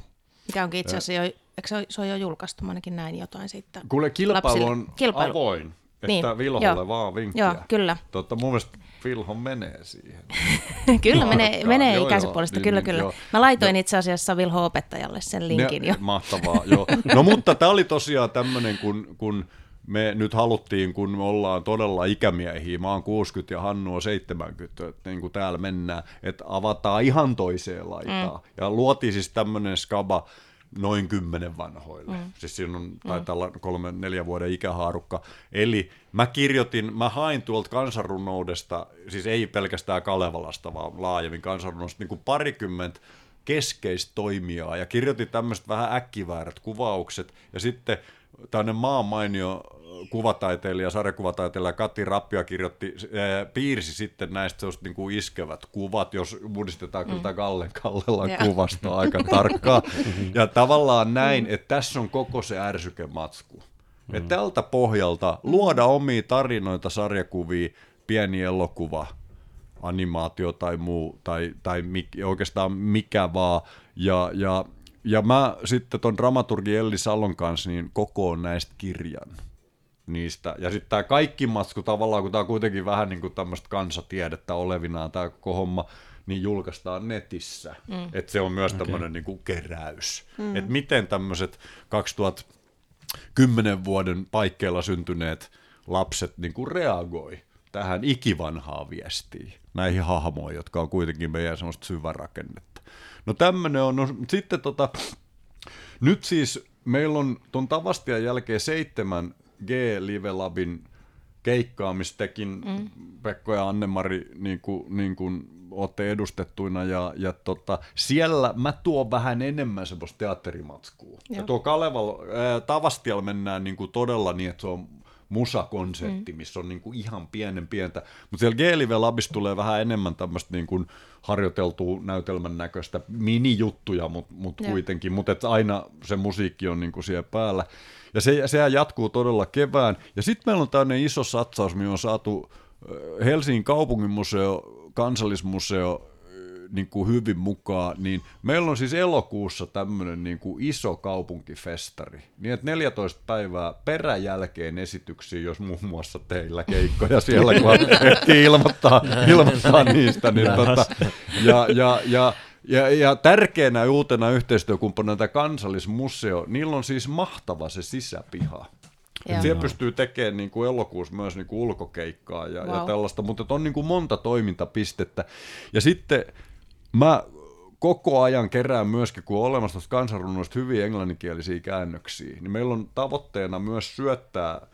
Speaker 4: mikä onkin itse asiassa jo, eikö se, ole, se on jo julkaistu, ainakin näin jotain siitä.
Speaker 5: Kuule, kilpailu Lapsille. on Kilpailu. avoin, että Niin, Vilholle joo. vaan vinkkiä. Joo,
Speaker 4: kyllä.
Speaker 5: Totta, mun mielestä Vilho menee siihen.
Speaker 4: (laughs) kyllä menee, menee Joo, ikäisen joo, puolesta, niin, kyllä niin, kyllä. joo. Mä laitoin Joo. itse asiassa Vilho-opettajalle sen linkin Ne- jo.
Speaker 5: Mahtavaa, joo. (laughs) No mutta tämä oli tosiaan tämmöinen, kun, kun me nyt haluttiin, kun me ollaan todella ikämiehiä, mä oon 60 ja Hannu on 70, että niin kuin täällä mennään, että avataan ihan toiseen laitaan. Mm. Ja luotiin siis tämmöinen skaba noin kymmenen vanhoille. Mm. Siis siinä on, taitaa olla kolme, neljä vuoden ikähaarukka. Eli mä kirjoitin, mä hain tuolta kansanrunoudesta, siis ei pelkästään Kalevalasta, vaan laajemmin kansanrunoudesta, niin kuin parikymmentä keskeistä toimijaa ja kirjoitin tämmöiset vähän äkkiväärät kuvaukset ja sitten tämmöinen maan mainio kuvataiteilija, sarjakuvataiteilija Kati Rappia kirjoitti, ää, piirsi sitten näistä niin kuin iskevät kuvat, jos muistetaan kyllä tämä Kallen Kallelan Joo. kuvasto aika tarkkaan. (laughs) Ja tavallaan näin, että tässä on koko se ärsykematsku. Että tältä pohjalta luoda omia tarinoita, sarjakuvia, pieni elokuva, animaatio tai muu, tai, tai mik, oikeastaan mikä vaan. Ja, ja, ja mä sitten ton dramaturgi Elli Salon kanssa niin kokoon näistä kirjan niistä. Ja sitten tämä kaikki matsku tavallaan, kun tämä on kuitenkin vähän niin kuin tämmöistä kansatiedettä olevinaan tämä koko homma, niin julkaistaan netissä. Mm. Että se on myös okay. tämmöinen niin keräys. Mm. Että miten tämmöiset 2010 vuoden paikkeilla syntyneet lapset niin kuin reagoi tähän ikivanhaan viestiin, näihin hahmoihin, jotka on kuitenkin meidän semmoista syvärakennetta. No tämmöinen on, no, sitten tota, nyt siis meillä on tuon Tavastian jälkeen seitsemän G Live Labin keikkaa, mistä tekin mm. Pekko ja Annemari niin kuin, niin kuin olette edustettuina ja, ja tota, siellä mä tuon vähän enemmän semmoista teatterimatskua. Ja tuo Kaleval, ää, Tavastialla mennään niin kuin todella niin, että se on musakonsertti, missä on niin kuin ihan pienen pientä. Mutta siellä G-Live Labissa tulee vähän enemmän tämmöistä niin kuin harjoiteltua näytelmän näköistä minijuttuja, mutta mut kuitenkin. Mutta aina se musiikki on niin kuin siellä päällä. Ja se, sehän jatkuu todella kevään. Ja sitten meillä on tämmöinen iso satsaus, mihin on saatu Helsingin kaupunginmuseo, kansallismuseo, niin kuin hyvin mukaan, niin meillä on siis elokuussa tämmöinen niin kuin iso kaupunkifestari. Niin että 14 päivää peräjälkeen esityksiä, jos muun muassa teillä keikkoja siellä, kun (laughs) ehtii ilmoittaa, ilmoittaa niistä. Niin tota, ja, ja, ja, ja, ja tärkeänä uutena yhteistyökumppanina tämä kansallismuseo, niillä on siis mahtava se sisäpiha. Siellä pystyy tekemään niin kuin elokuussa myös niin kuin ulkokeikkaa ja, wow. ja tällaista, mutta on niin kuin monta toimintapistettä. Ja sitten mä koko ajan kerään myöskin, kun on olemassa kansanrunnoista hyvin englanninkielisiä käännöksiä, niin meillä on tavoitteena myös syöttää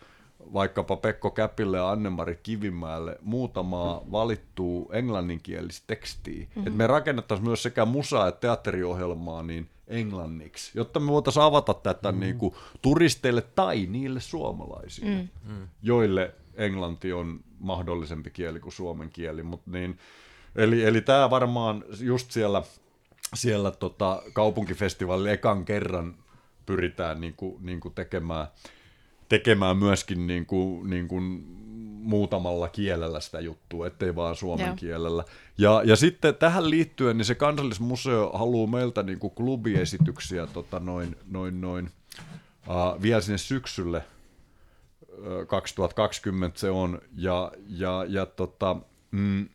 Speaker 5: vaikkapa Pekko Käpille ja Annemari Kivimäelle muutamaa valittua englanninkielistä tekstiä. Mm-hmm. Et me rakennettaisiin myös sekä musa- että teatteriohjelmaa niin englanniksi, jotta me voitaisiin avata tätä mm-hmm. niin kuin, turisteille tai niille suomalaisille, mm-hmm. joille englanti on mahdollisempi kieli kuin suomen kieli. Mutta niin, Eli, eli tämä varmaan just siellä, siellä tota, kaupunkifestivaalilla ekan kerran pyritään niin kuin, niin kuin tekemään, tekemään myöskin niin kuin, niin kuin muutamalla kielellä sitä juttua, ettei vaan suomen Joo. kielellä. Ja, ja sitten tähän liittyen, niin se kansallismuseo haluaa meiltä niin kuin klubiesityksiä tota, noin, noin, noin, uh, vielä sinne syksylle 2020 se on, ja, ja, ja tota, mm,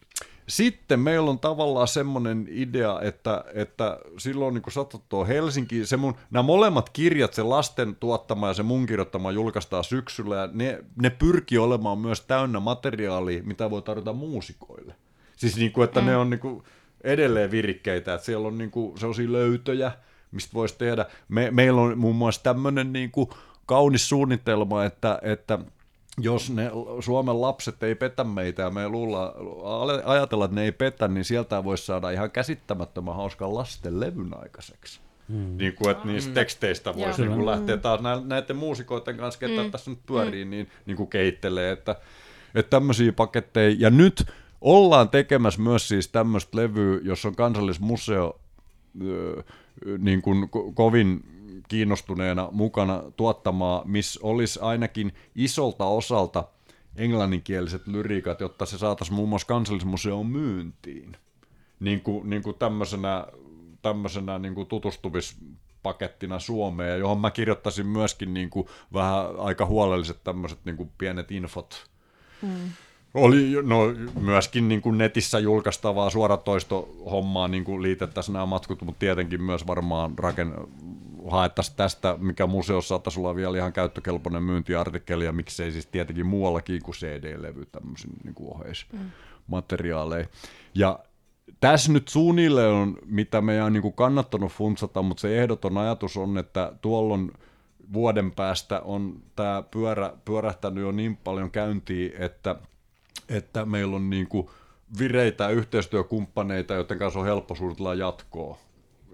Speaker 5: sitten meillä on tavallaan semmoinen idea, että, että silloin niin kun Helsinki, se mun, nämä molemmat kirjat, se lasten tuottama ja se mun kirjoittama julkaistaan syksyllä, ja ne, ne pyrkii olemaan myös täynnä materiaalia, mitä voi tarjota muusikoille. Siis niin kuin, että mm. ne on niin kuin edelleen virikkeitä, että siellä on niin kuin sellaisia löytöjä, mistä voisi tehdä. Me, meillä on muun muassa tämmöinen niin kuin kaunis suunnitelma, että, että jos ne Suomen lapset ei petä meitä ja me luulla, ajatella, että ne ei petä, niin sieltä voisi saada ihan käsittämättömän hauskan lasten levyn aikaiseksi.
Speaker 2: Mm.
Speaker 5: Niin kuin, että niistä mm. teksteistä voisi niin kuin lähteä taas näiden muusikoiden kanssa, ketä mm. tässä nyt pyörii, mm. niin, niin kuin keittelee, että, että tämmöisiä paketteja. Ja nyt ollaan tekemässä myös siis tämmöistä levyä, jossa on kansallismuseo niin kuin kovin kiinnostuneena mukana tuottamaan, missä olisi ainakin isolta osalta englanninkieliset lyriikat, jotta se saataisiin muun muassa kansallismuseon myyntiin. Niin kuin, niin kuin tämmöisenä, tämmöisenä niin kuin tutustumispakettina Suomeen, johon mä kirjoittaisin myöskin niin kuin vähän aika huolelliset tämmöiset niin kuin pienet infot.
Speaker 1: Mm.
Speaker 5: Oli no, myöskin niin kuin netissä julkaistavaa suoratoistohommaa niin kuin liitettäisiin nämä matkut, mutta tietenkin myös varmaan raken, haettaisiin tästä, mikä museossa saattaisi olla vielä ihan käyttökelpoinen myyntiartikkeli, ja miksei siis tietenkin muuallakin kuin CD-levy tämmöisen niin. Mm. Ja tässä nyt suunnilleen on, mitä meidän on niin kuin kannattanut funtsata, mutta se ehdoton ajatus on, että tuolloin vuoden päästä on tämä pyörä, pyörähtänyt jo niin paljon käyntiin, että, että meillä on niin kuin vireitä yhteistyökumppaneita, joiden kanssa on helppo suunnitella jatkoa.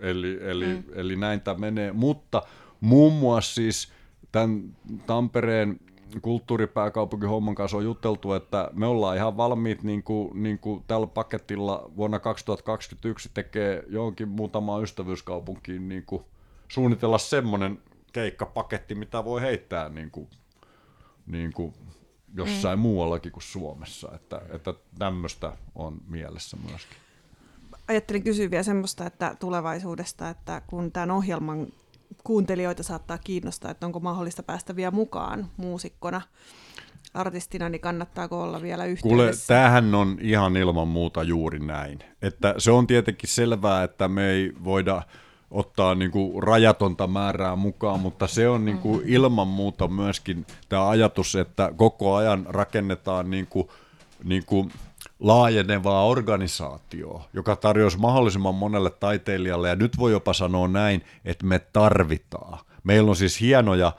Speaker 5: Eli, eli, mm. eli näin tämä menee. Mutta muun muassa siis tämän Tampereen kulttuuripääkaupunkihomman kanssa on juteltu, että me ollaan ihan valmiit niin kuin, niin kuin tällä paketilla vuonna 2021 tekee johonkin muutamaan ystävyyskaupunkiin niin kuin suunnitella semmoinen keikkapaketti, mitä voi heittää niin kuin, niin kuin jossain mm. muuallakin kuin Suomessa. Että, että tämmöistä on mielessä myöskin
Speaker 1: ajattelin kysyä vielä semmoista, että tulevaisuudesta, että kun tämän ohjelman kuuntelijoita saattaa kiinnostaa, että onko mahdollista päästä vielä mukaan muusikkona artistina, niin kannattaako olla vielä Kuule, yhteydessä?
Speaker 5: tämähän on ihan ilman muuta juuri näin. Että se on tietenkin selvää, että me ei voida ottaa niin kuin rajatonta määrää mukaan, mutta se on niin kuin ilman muuta myöskin tämä ajatus, että koko ajan rakennetaan niin kuin, niin kuin laajenevaa organisaatioa, joka tarjoaisi mahdollisimman monelle taiteilijalle, ja nyt voi jopa sanoa näin, että me tarvitaan. Meillä on siis hienoja,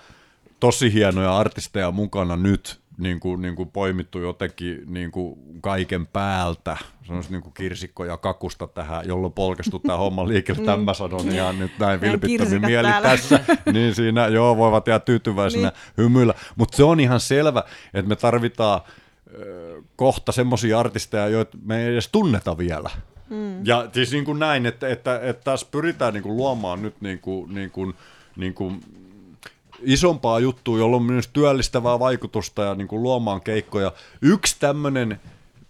Speaker 5: tosi hienoja artisteja mukana nyt, niin kuin, niin kuin poimittu jotenkin niin kuin kaiken päältä, sanoisi niin kuin kirsikko ja kakusta tähän, jolloin polkestu tämä homma liikkeelle, tämän mä sanon ihan nyt näin vilpittömin mieli täällä. tässä, niin siinä joo voivat jää tyytyväisenä niin. hymyillä, mutta se on ihan selvä, että me tarvitaan kohta semmoisia artisteja, joita me ei edes tunneta vielä.
Speaker 1: Mm.
Speaker 5: Ja siis niin kuin näin, että, että, että taas pyritään niin kuin luomaan nyt niin kuin, niin kuin, niin kuin isompaa juttua, jolla on myös työllistävää vaikutusta ja niin kuin luomaan keikkoja. Yksi tämmöinen,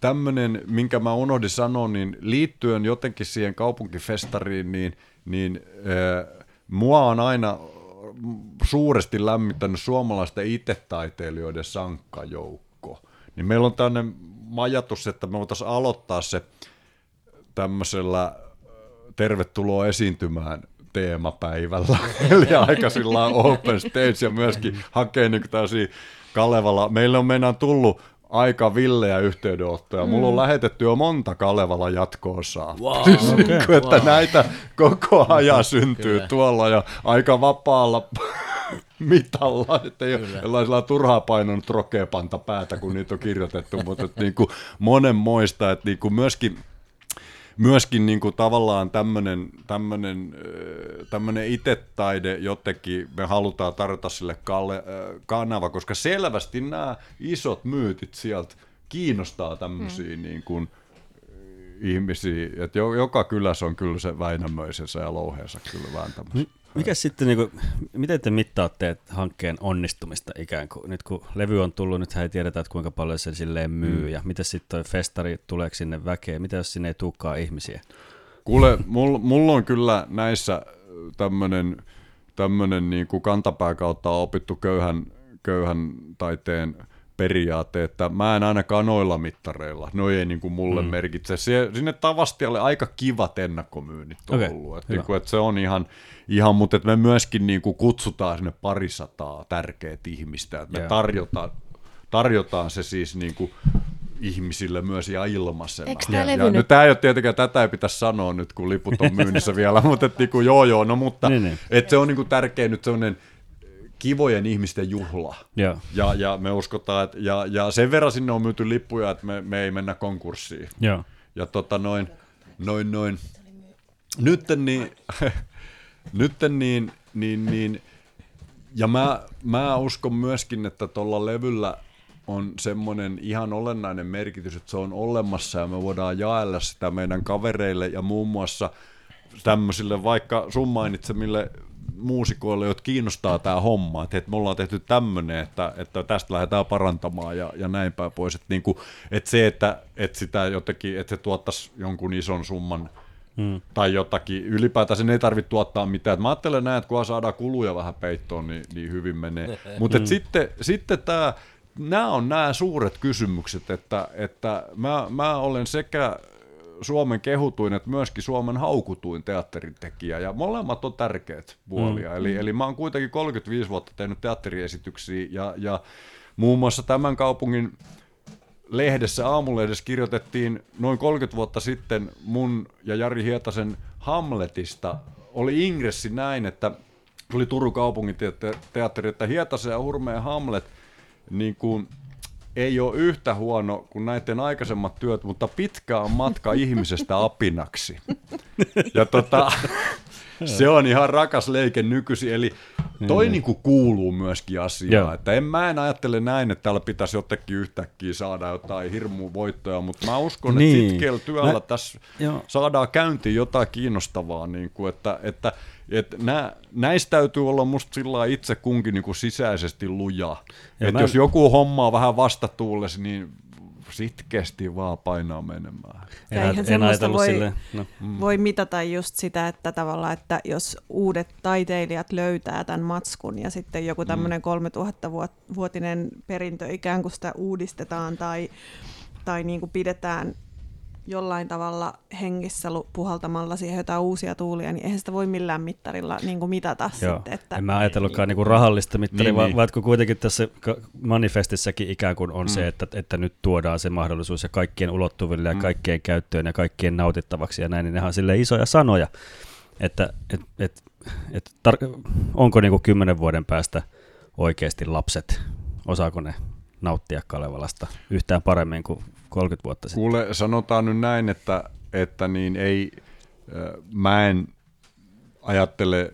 Speaker 5: tämmöinen, minkä mä unohdin sanoa, niin liittyen jotenkin siihen kaupunkifestariin, niin, niin äh, mua on aina suuresti lämmittänyt suomalaisten itetaiteilijoiden sankkajoukko. Niin meillä on tämmöinen ajatus, että me voitaisiin aloittaa se tämmöisellä tervetuloa esiintymään teemapäivällä, (laughs) eli aika sillä open stage ja myöskin hakee niin täysin Kalevala. Meillä on meidän tullut aika villejä yhteydenottoja. Mulla on lähetetty jo monta Kalevala jatkoosaa. Wow. (laughs) Siis, Okei. niin kuin, että Wow. näitä koko ajan syntyy Kyllä. tuolla ja aika vapaalla (laughs) mitalla, että ei ole sellaisella turhaa painonut päätä, kun niitä on kirjoitettu, mutta että niin kuin monenmoista, että niin kuin myöskin myöskin niin kuin tavallaan tämmöinen, tämmöinen, ö, tämmöinen itetaide jotenkin, me halutaan tarjota sille kalle, kanava, koska selvästi nämä isot myytit sieltä kiinnostaa tämmöisiä mm. niin kuin, ihmisiä, että jo, joka kylässä on kyllä se Väinämöisensä ja Louheensa kyllä vähän tämmöisiä. Mikä
Speaker 2: sitten, niin kuin, miten te mittaatte hankkeen onnistumista ikään kuin? Nyt kun levy on tullut, nyt ei tiedetä, että kuinka paljon se silleen myy, mm. ja miten sitten toi festari, tuleeko sinne väkeä, mitä jos sinne ei tulekaan ihmisiä?
Speaker 5: Kuule, mulla mul on kyllä näissä tämmöinen tämmönen niin kuin kantapää kautta opittu köyhän, köyhän taiteen periaate, että mä en ainakaan noilla mittareilla, no ei niin kuin mulle mm. merkitse. Se, sinne Tavastialle aika kivat ennakkomyynnit on okay, ollut, että, niin kuin, että se on ihan, ihan mutta että me myöskin niin kuin kutsutaan sinne parisataa tärkeät ihmistä, että me Joo. tarjotaan, tarjotaan se siis niin kuin ihmisille myös ja ilmaisena. Eikö tää ja, ja nyt- tämä ei ole tietenkään, tätä ei pitäisi sanoa nyt, kun liput on (laughs) myynnissä vielä, mutta et niinku, joo joo, no mutta Niin, niin, niin. niin. Et se on niinku tärkeä nyt sellainen kivojen ihmisten juhla.
Speaker 2: Joo.
Speaker 5: Ja, ja me uskotaan, että ja, ja sen verran sinne on myyty lippuja, että me, me ei mennä konkurssiin.
Speaker 2: Joo.
Speaker 5: Ja tota noin, noin, noin. Nytten niin, (laughs) nytten niin, niin, niin, ja mä, mä uskon myöskin, että tuolla levyllä on semmoinen ihan olennainen merkitys, että se on olemassa ja me voidaan jaella sitä meidän kavereille ja muun muassa tämmöisille vaikka sun mainitsemille muusikoille, jotka kiinnostaa tämä homma, että, että me ollaan tehty tämmöinen, että, että tästä lähdetään parantamaan ja, ja näin päin pois. Että, niin kuin, että se, että, että sitä jotenkin, että se tuottaisi jonkun ison summan
Speaker 2: hmm.
Speaker 5: tai jotakin, ylipäätään sen ei tarvitse tuottaa mitään. Et mä ajattelen näin, että kun saadaan kuluja vähän peittoon, niin, niin hyvin menee. (laughs) Mutta hmm. sitten, sitten tämä, nämä on nämä suuret kysymykset, että, että mä, mä olen sekä Suomen kehutuin, että myöskin Suomen haukutuin teatteritekijä, ja molemmat on tärkeät puolia. Mm. Eli, eli mä oon kuitenkin 35 vuotta tehnyt teatteriesityksiä, ja, ja muun muassa tämän kaupungin lehdessä, aamulehdessä kirjoitettiin noin 30 vuotta sitten mun ja Jari Hietasen Hamletista. Oli ingressi näin, että tuli Turun kaupungin te- teatteri, että Hietasen ja Hurmeen Hamlet niin kuin, ei ole yhtä huono kuin näiden aikaisemmat työt, mutta pitkä on matka ihmisestä apinaksi. (laughs) Ja tota, (laughs) se on ihan rakas leike nykyisin, eli toi niin. niinku kuuluu myöskin asiaan. Joo. Että en, mä en ajattele näin, että täällä pitäisi jotenkin yhtäkkiä saada jotain hirmu voittoja, mutta mä uskon, Niin. että sitkeällä työllä Mä- tässä
Speaker 2: joo.
Speaker 5: saadaan käyntiin jotain kiinnostavaa, niin kuin, että, että, että nä, näistä täytyy olla musta sillä itse kunkin niin kuin sisäisesti luja.
Speaker 2: Ja Että mä- jos
Speaker 5: joku hommaa vähän vastatuulessa, niin sitkeästi vaan painaa menemään.
Speaker 2: Ja En, eihän en semmoista ajatellut voi- silleen, no,
Speaker 1: voi mitata just sitä, että tavallaan, että jos uudet taiteilijat löytää tämän matskun ja sitten joku tämmöinen 3000-vuotinen perintö ikään kuin sitä uudistetaan tai, tai niin kuin pidetään jollain tavalla hengissä puhaltamalla siihen jotain uusia tuulia, niin eihän sitä voi millään mittarilla niin kuin mitata Joo. sitten. Että, En
Speaker 2: mä ajatellutkaan niinku rahallista mittaria, Niin, niin, niin. vaan kun kuitenkin tässä manifestissakin ikään kuin on Mm. se, että, että nyt tuodaan se mahdollisuus ja kaikkien ulottuville ja Mm. kaikkien käyttöön ja kaikkien nautittavaksi ja näin, niin nehän on silleen isoja sanoja, että et, et, et tar- onko niinku kymmenen vuoden päästä oikeasti lapset, osaako ne nauttia Kalevalasta yhtään paremmin kuin 30 vuotta sitten?
Speaker 5: Kuule, sanotaan nyt näin, että, että niin ei, mä en ajattele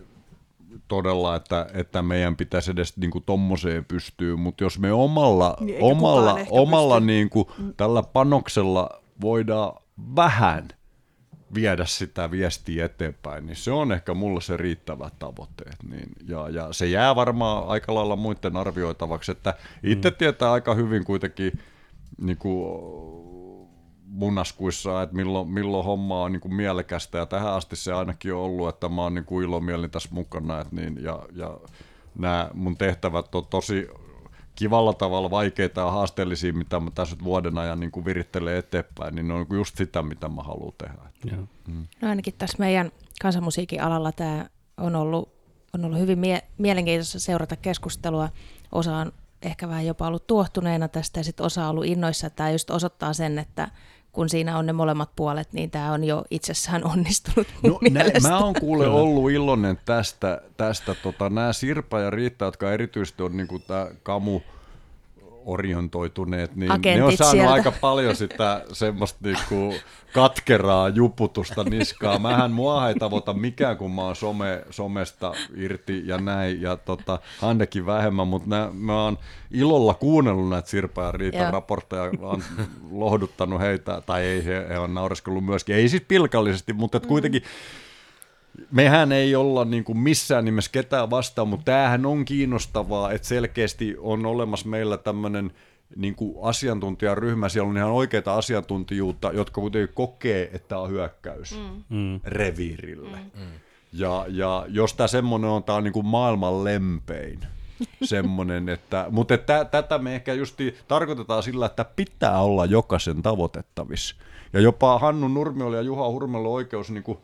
Speaker 5: todella, että, että meidän pitäisi edes niin kuin tommoseen pystyä, mutta jos me omalla, Niin, omalla, omalla niin kuin, tällä panoksella voidaan vähän viedä sitä viestiä eteenpäin, niin se on ehkä mulle se riittävä tavoite. Niin, ja, ja se jää varmaan aika lailla muiden arvioitavaksi, että itse mm. tietää aika hyvin kuitenkin niin kuin, munaskuissa, että milloin, milloin homma on niin kuin mielekästä, ja tähän asti se ainakin on ollut, että mä oon niin kuin ilomielin tässä mukana, että niin, ja, ja nämä mun tehtävät on tosi kivalla tavalla vaikeita ja haasteellisia, mitä mä tässä nyt vuoden ajan niin kuin virittelen eteenpäin, niin ne on just sitä, mitä mä haluan tehdä.
Speaker 2: Joo.
Speaker 4: No ainakin tässä meidän kansanmusiikin alalla tämä on ollut, on ollut hyvin mie- mielenkiintoista seurata keskustelua. Osa on ehkä vähän jopa ollut tuohtuneena tästä ja sitten osa ollut innoissa. Tämä just osoittaa sen, että kun siinä on ne molemmat puolet, niin tämä on jo itsessään (laughs) onnistunut mun No, nä, mä oon
Speaker 5: kuule ollut iloinen tästä, tästä tota, nämä Sirpa ja Riitta, jotka erityisesti on niinku tää kamu orientoituneet, niin ne on Agentit saanut sieltä. aika paljon sitä semmoista niinku katkeraa juputusta niskaa. Mähän mua ei tavoita mikään, kun mä oon some, somesta irti ja näin, ja tota, Hannekin vähemmän, mutta nää, mä oon ilolla kuunnellut näitä Sirpa ja Riitan Joo. raportteja, on lohduttanut heitä, tai ei, he, he on naureskellut myöskin, ei siis pilkallisesti, mutta et kuitenkin mehän ei olla niin kuin missään nimessä ketään vastaan, mutta tämähän on kiinnostavaa, että selkeästi on olemassa meillä tämmöinen niin kuin asiantuntijaryhmä, siellä on ihan oikeita asiantuntijuutta, jotka kuitenkin kokee, että tämä on hyökkäys
Speaker 2: Mm.
Speaker 5: reviirille. Mm. Ja, ja jos tämä semmoinen on, tämä on niin kuin maailman lempein (laughs) semmoinen, että, mutta että tätä me ehkä justi tarkoitetaan sillä, että pitää olla jokaisen tavoitettavissa. Ja jopa Hannu Nurmiolla ja Juha Hurmella oikeus niin kuin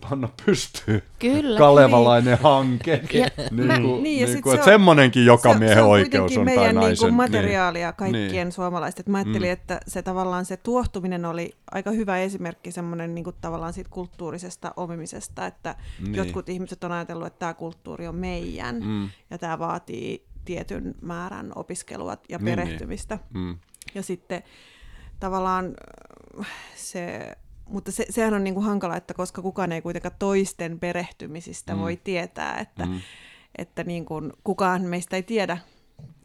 Speaker 5: panna pystyyn
Speaker 4: Kyllä. kalevalainen
Speaker 5: hanke. Ja niin mä- kuin, niin, ja niin kuin, se on- semmoinenkin joka se, miehen se on oikeus on tai meidän naisen. niin kuin Niin. materiaalia
Speaker 1: kaikkien Niin. suomalaisten. Et Mä ajattelin, Mm. että se tavallaan se tuohtuminen oli aika hyvä esimerkki semmoinen niin kuin tavallaan siitä kulttuurisesta omimisesta, että Niin. jotkut ihmiset on ajatellut, että tämä kulttuuri on meidän Mm. ja tämä vaatii tietyn määrän opiskelua ja Niin, niin. perehtymistä.
Speaker 5: Mm.
Speaker 1: Ja sitten tavallaan se, mutta se, sehän on niin kuin hankala, että koska kukaan ei kuitenkaan toisten perehtymisistä Mm. mm. voi tietää, että, Mm. mm. että niin kuin kukaan meistä ei tiedä.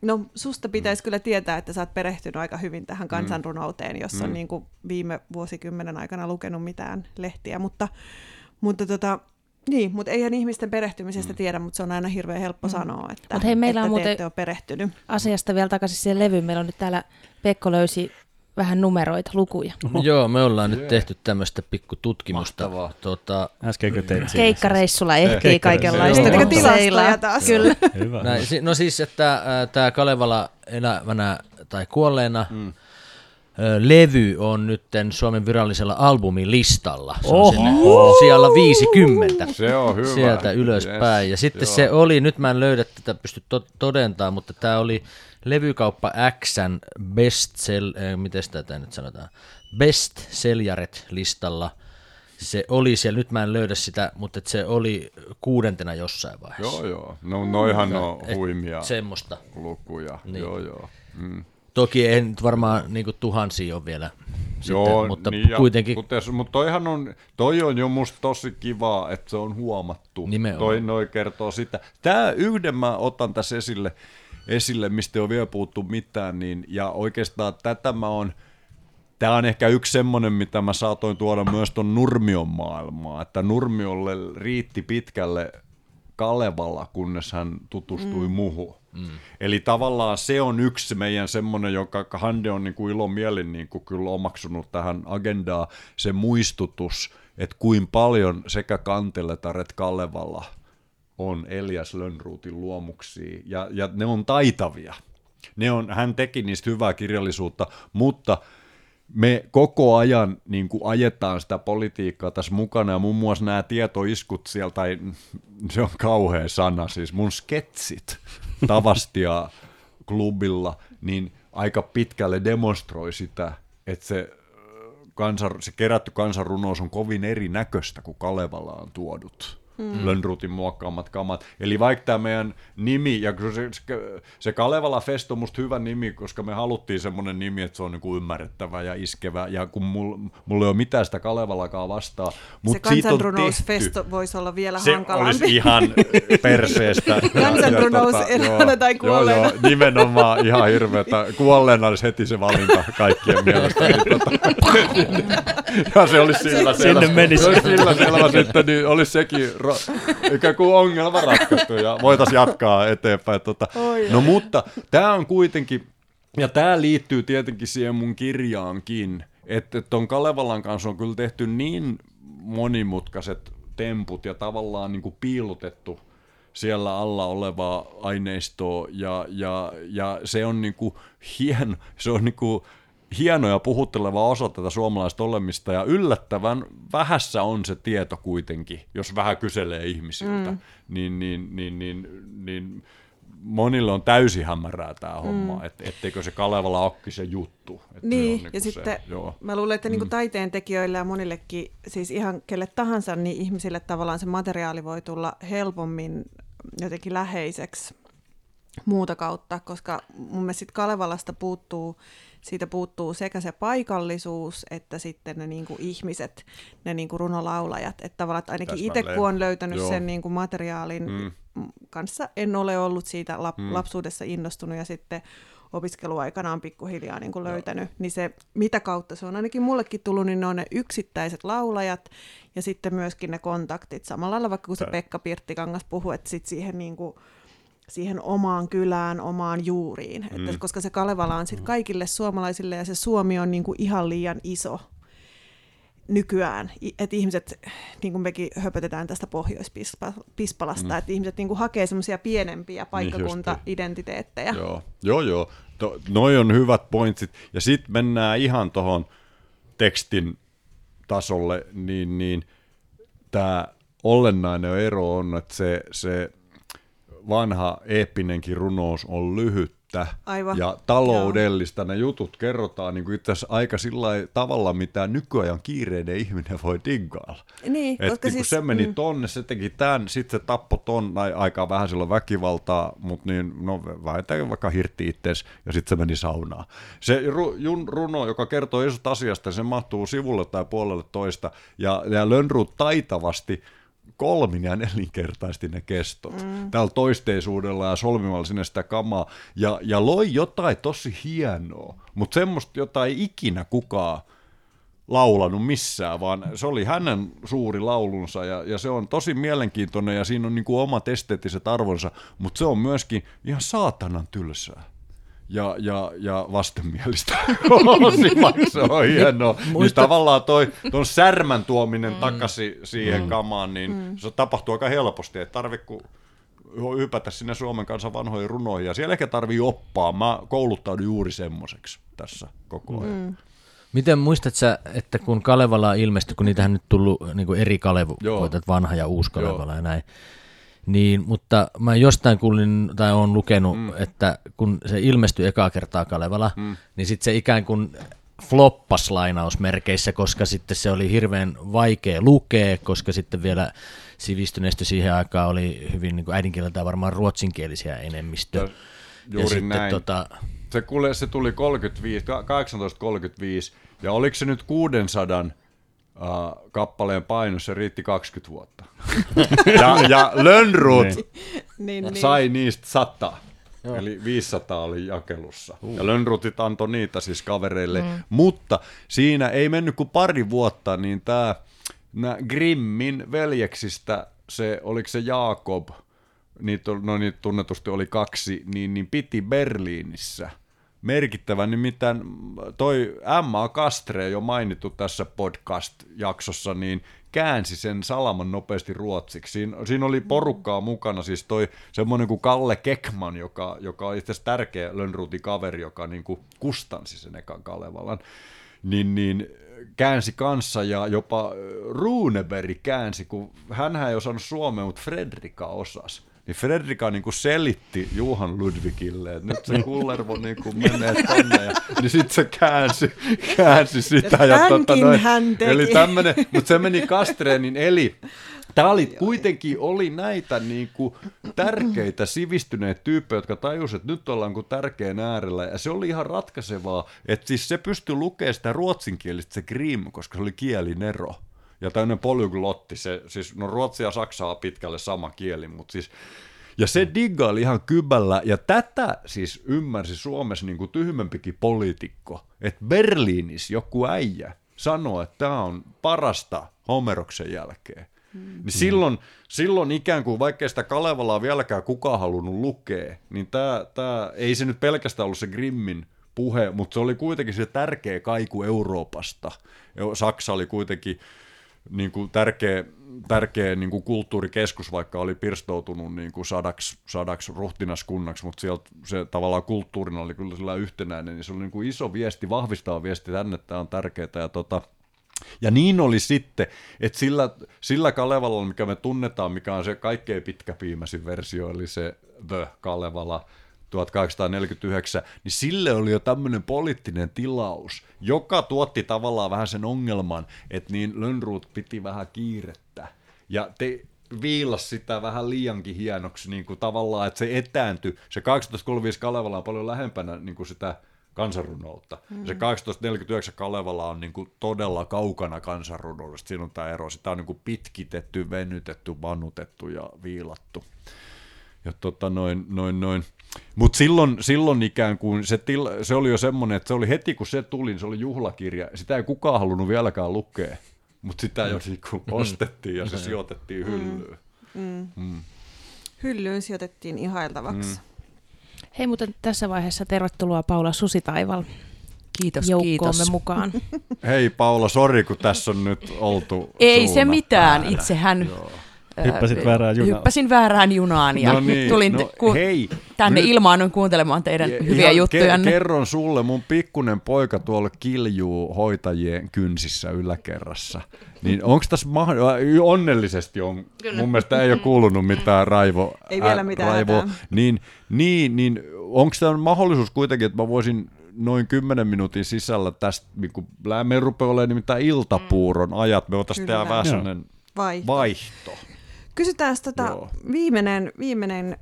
Speaker 1: No susta pitäisi mm. kyllä tietää, että sä oot perehtynyt aika hyvin tähän kansanrunouteen, jos Mm. on niin kuin viime vuosikymmenen aikana lukenut mitään lehtiä, mutta, mutta tota, niin, mutta eihän ihmisten perehtymisestä tiedä, mutta se on aina hirveän helppo sanoa, että, Mut hei, meillä että on te muuten- ette ole perehtynyt.
Speaker 4: Asiasta vielä takaisin siihen levyyn. Meillä on nyt täällä, Pekko löysi vähän numeroita, lukuja.
Speaker 3: Joo, me ollaan nyt tehty tämmöistä pikku tutkimusta. Mahtavaa. Tota,
Speaker 2: Äskenkö teit siinä? Keikkareissulla
Speaker 4: ehkii kaikenlaista. Joo. Tilastoja taas? Kyllä.
Speaker 2: Hyvä. näin,
Speaker 3: no siis, että tämä Kalevala elävänä tai kuolleena
Speaker 5: mm.
Speaker 3: levy on nyt Suomen virallisella albumilistalla. Se on Oho. sinne siellä 50.
Speaker 5: Se on hyvä. sieltä ylöspäin. Yes,
Speaker 3: Ja sitten joo. se oli, nyt mä en löydä tätä, pysty to- todentamaan, mutta tämä oli levykauppa Xn best sell, äh, miten tätä nyt sanotaan, best seljaret listalla. Se oli siellä, nyt mä en löydä sitä, mutta et se oli kuudentena jossain vaiheessa.
Speaker 5: Joo, joo. No noihan on Et huimia
Speaker 3: Semmoista.
Speaker 5: lukuja. Niin. Joo, joo. Mm.
Speaker 3: Toki ei nyt varmaan niin tuhansia ole vielä Joo, mutta niin, ja kuitenkin
Speaker 5: Kuten, mutta toihan on, toi on jo musta tosi kiva, että se on huomattu. Nimenomaan. Toi noi kertoo sitä. Tää yhden mä otan tässä esille, esille mistä ei ole vielä puhuttu mitään, niin, ja oikeastaan tätä mä on, Tämä on ehkä yksi semmoinen, mitä mä saatoin tuoda myös tuon Nurmion maailmaan, että Nurmiolle riitti pitkälle Kalevala, kunnes hän tutustui mm. muhun. Mm. Eli tavallaan se on yksi meidän semmoinen, joka Hande on niin kuin ilomielin niin kuin kyllä omaksunut tähän agendaa, se muistutus, että kuin paljon sekä Kanteletar että Kalevala on Elias Lönnruutin luomuksia, ja, ja ne on taitavia. Ne on, hän teki niistä hyvää kirjallisuutta, mutta me koko ajan niin kuin ajetaan sitä politiikkaa tässä mukana, ja muun muassa nämä tietoiskut sieltä, tai se on kauhea sana, siis mun sketsit Tavastia klubilla, niin aika pitkälle demonstroi sitä, että se, kansan, se kerätty kansanrunous on kovin erinäköistä kuin Kalevala on tuodut
Speaker 1: mm.
Speaker 5: Lönnrutin muokkaamat kamat. Eli vaikka tämä meidän nimi, ja se, se, Kalevala Fest on musta hyvä nimi, koska me haluttiin semmoinen nimi, että se on niinku ymmärrettävä ja iskevä, ja kun mulla mul ei ole mitään sitä Kalevalakaan vastaa. Mut se kansanrunousfest
Speaker 1: voisi olla vielä se hankalampi. Se olisi ihan perseestä. (laughs) Kansanrunous tota, elämänä tai kuolleena. Joo, joo, nimenomaan ihan
Speaker 5: hirveätä. Kuolleena olisi heti se valinta kaikkien (laughs) mielestä. Niin, tota, (laughs) ja se olisi sillä Sinne menisi. Se olisi sillä selvä sitten, niin olisi sekin ikään kuin ongelma ratkaistu ja voitaisiin jatkaa eteenpäin. Tota. no mutta tämä on kuitenkin, ja tämä liittyy tietenkin siihen mun kirjaankin, että tuon Kalevalan kanssa on kyllä tehty niin monimutkaiset temput ja tavallaan niin kuin piilotettu siellä alla olevaa aineistoa ja, ja, ja se on niin kuin hieno, se on niin kuin hieno ja puhutteleva osa tätä suomalaista olemista, ja yllättävän vähässä on se tieto kuitenkin, jos vähän kyselee ihmisiltä, mm. niin, niin, niin, niin, niin monille on täysin hämärää tämä mm. homma, et, etteikö se Kalevala olekin se juttu. Että niin, niin ja se, sitten joo.
Speaker 1: mä luulen, että niinku mm. taiteen tekijöille ja monillekin, siis ihan kelle tahansa, niin ihmisille tavallaan se materiaali voi tulla helpommin jotenkin läheiseksi muuta kautta, koska mun mielestä Kalevalasta puuttuu siitä puuttuu sekä se paikallisuus että sitten ne niin kuin ihmiset, ne niin kuin runolaulajat. Että tavallaan että ainakin itse kun on löytänyt Joo. sen niin kuin materiaalin mm. kanssa, en ole ollut siitä lap- mm. lapsuudessa innostunut ja sitten opiskeluaikana on pikkuhiljaa niin kuin löytänyt, Joo. niin se mitä kautta se on ainakin mullekin tullut, niin ne on ne yksittäiset laulajat ja sitten myöskin ne kontaktit. Samalla lailla vaikka kun se Pekka Pirttikangas puhui, että sit siihen niin kuin, siihen omaan kylään, omaan juuriin. Mm. Että koska se Kalevala on sitten kaikille suomalaisille ja se Suomi on niinku ihan liian iso nykyään, että ihmiset, niin kuin mekin höpötetään tästä Pohjois-Pispalasta, mm. että ihmiset niin kuin hakee semmoisia pienempiä niin paikkakunta-identiteettejä.
Speaker 5: Joo, joo, joo. To, noi on hyvät pointsit. Ja sitten mennään ihan tuohon tekstin tasolle, niin, niin tämä olennainen ero on, että se, se vanha eeppinenkin runous on lyhyttä
Speaker 1: Aivan.
Speaker 5: ja taloudellista. Joo. Ne jutut kerrotaan niin kuin itse asiassa aika sillä tavalla, mitä nykyajan kiireinen ihminen voi diggailla.
Speaker 1: Niin, Et koska niin siis, se meni mm.
Speaker 5: tonne, se teki tämän, sitten se tappoi ton, aika vähän silloin väkivaltaa, mutta niin, no vähintään vaikka hirtti itseensä ja sitten se meni saunaan. Se ru, jun, runo, joka kertoo isosta asiasta, se mahtuu sivulle tai puolelle toista ja, ja Lönnruut taitavasti – kolmin ja nelinkertaisti ne kestot. Mm. Täällä toisteisuudella ja solmimalla sinne sitä kamaa. Ja, ja loi jotain tosi hienoa, mutta semmoista, jota ei ikinä kukaan laulanut missään, vaan se oli hänen suuri laulunsa ja, ja se on tosi mielenkiintoinen ja siinä on niin kuin omat esteettiset arvonsa, mutta se on myöskin ihan saatanan tylsää ja, ja, ja vastenmielistä (laughs) se on hienoa. Niin Muista... Niin tavallaan toi, ton särmän tuominen mm. takaisin siihen mm. kamaan, niin mm. se tapahtuu aika helposti, että tarvii kun hypätä sinne Suomen kansan vanhoihin runoihin, ja siellä ehkä tarvii oppaa. Mä kouluttaudun juuri semmoiseksi tässä koko ajan.
Speaker 1: Mm.
Speaker 3: Miten muistat sä, että kun Kalevala ilmestyi, kun niitähän nyt tullut niin eri Kalevu, vanha ja uusi Kalevala Joo. ja näin, niin, mutta mä jostain kuulin tai on lukenut, mm. että kun se ilmestyi ekaa kertaa Kalevala,
Speaker 5: mm.
Speaker 3: niin sitten se ikään kuin floppas lainausmerkeissä, koska sitten se oli hirveän vaikea lukea, koska sitten vielä sivistyneistö siihen aikaan oli hyvin niin äidinkieleltään varmaan ruotsinkielisiä enemmistö. Ja,
Speaker 5: juuri ja sitten, näin.
Speaker 3: Tota...
Speaker 5: Se, kuule, se tuli 35, 1835, ja oliko se nyt 600 uh, kappaleen paino, se riitti 20 vuotta. (laughs) ja, ja Lönnrut niin.
Speaker 1: niin, niin. sai
Speaker 5: niistä 100. Joo. Eli 500 oli jakelussa. Uh. Ja Lönnrutit antoi niitä siis kavereille. Mm. Mutta siinä ei mennyt kuin pari vuotta, niin tämä Grimmin veljeksistä se, oliko se Jaakob, niitä, no niitä tunnetusti oli kaksi, niin, niin piti Berliinissä merkittävän, nimittäin toi Emma Kastre, jo mainittu tässä podcast-jaksossa, niin käänsi sen salaman nopeasti ruotsiksi. Siinä, siinä oli porukkaa mukana, siis toi semmoinen kuin Kalle Kekman, joka, joka on itse tärkeä Lönnruutin kaveri, joka niin kuin kustansi sen ekan Kalevalan, niin, niin käänsi kanssa ja jopa Runeberg käänsi, kun hän ei osannut suomea, mutta Fredrika osasi niin Fredrika niin kuin selitti Juhan Ludwigille, että nyt se kullervo niin kuin menee tonne, ja, (laughs) niin sitten se käänsi, käänsi sitä. Ja, ja tota noin,
Speaker 1: hän teki. Eli tämmönen, mutta se meni
Speaker 5: Kastreenin, eli Tämä oli kuitenkin oli näitä niin kuin, tärkeitä sivistyneitä tyyppejä, jotka tajusivat, että nyt ollaan kuin tärkeän äärellä. Ja se oli ihan ratkaisevaa, että siis se pystyi lukemaan sitä ruotsinkielistä se Grimm, koska se oli kielinero ja tämmöinen polyglotti, se, siis no ruotsia ja saksaa pitkälle sama kieli, mutta siis ja se diggaili ihan kybällä, ja tätä siis ymmärsi Suomessa niin kuin tyhmempikin poliitikko, että Berliinissä joku äijä sanoo, että tämä on parasta Homeroksen jälkeen. Mm.
Speaker 1: Niin
Speaker 5: silloin, silloin ikään kuin, vaikkei sitä Kalevalaa vieläkään kukaan halunnut lukea, niin tämä, tämä, ei se nyt pelkästään ollut se Grimmin puhe, mutta se oli kuitenkin se tärkeä kaiku Euroopasta. Saksa oli kuitenkin niin kuin tärkeä, tärkeä niin kuin kulttuurikeskus, vaikka oli pirstoutunut niin kuin sadaksi, sadaksi ruhtinaskunnaksi, mutta sieltä se tavallaan kulttuurina oli kyllä sillä yhtenäinen, niin se oli niin kuin iso viesti, vahvistava viesti tänne, että tämä on tärkeää. Ja, tota, ja niin oli sitten, että sillä, sillä Kalevalalla, mikä me tunnetaan, mikä on se kaikkein pitkäpiimäisin versio, eli se The Kalevala, 1849, niin sille oli jo tämmöinen poliittinen tilaus, joka tuotti tavallaan vähän sen ongelman, että niin Lönnruut piti vähän kiirettä. Ja te viilas sitä vähän liiankin hienoksi, niin kuin tavallaan, että se etääntyi. Se 1835 Kalevala on paljon lähempänä niin kuin sitä kansanrunoutta. Mm. Se 1849 Kalevala on niin kuin todella kaukana kansanrunoudesta. Siinä on tämä ero. Sitä on niin kuin pitkitetty, venytetty, vanutettu ja viilattu. Ja tota noin, noin, noin. Mutta silloin, silloin ikään kuin se, til, se oli jo semmoinen, että se oli heti kun se tuli, niin se oli juhlakirja. Sitä ei kukaan halunnut vieläkään lukea, mutta sitä jo niin kuin ostettiin ja se sijoitettiin hyllyyn.
Speaker 1: Mm.
Speaker 5: Mm.
Speaker 1: Hyllyyn sijoitettiin ihailtavaksi. Mm.
Speaker 4: Hei, mutta tässä vaiheessa tervetuloa Paula Susitaival.
Speaker 6: Kiitos, kiitos.
Speaker 4: mukaan.
Speaker 5: Hei Paula, sori kun tässä on nyt oltu Ei se mitään, itsehän
Speaker 7: Joo Hyppäsit väärään junaan. Hyppäsin väärään junaan ja no niin, tulin no, ku-
Speaker 5: hei,
Speaker 7: tänne nyt, ilmaan kuuntelemaan teidän ja, hyviä juttuja. Ke-
Speaker 5: kerron sulle, mun pikkunen poika tuolla kiljuu hoitajien kynsissä yläkerrassa. Niin onko tässä mahdollista, onnellisesti on, Kyllä. mun mielestä ei ole kuulunut mitään raivo. Ei vielä mitään raivo, niin, niin, niin onko tämä mahdollisuus kuitenkin, että mä voisin noin 10 minuutin sisällä tästä, niin kun me rupeaa olemaan nimittäin iltapuuron ajat, me voitaisiin tehdä vähän
Speaker 1: vaihto.
Speaker 5: vaihto.
Speaker 1: Kysytään tota viimeinen, viimeinen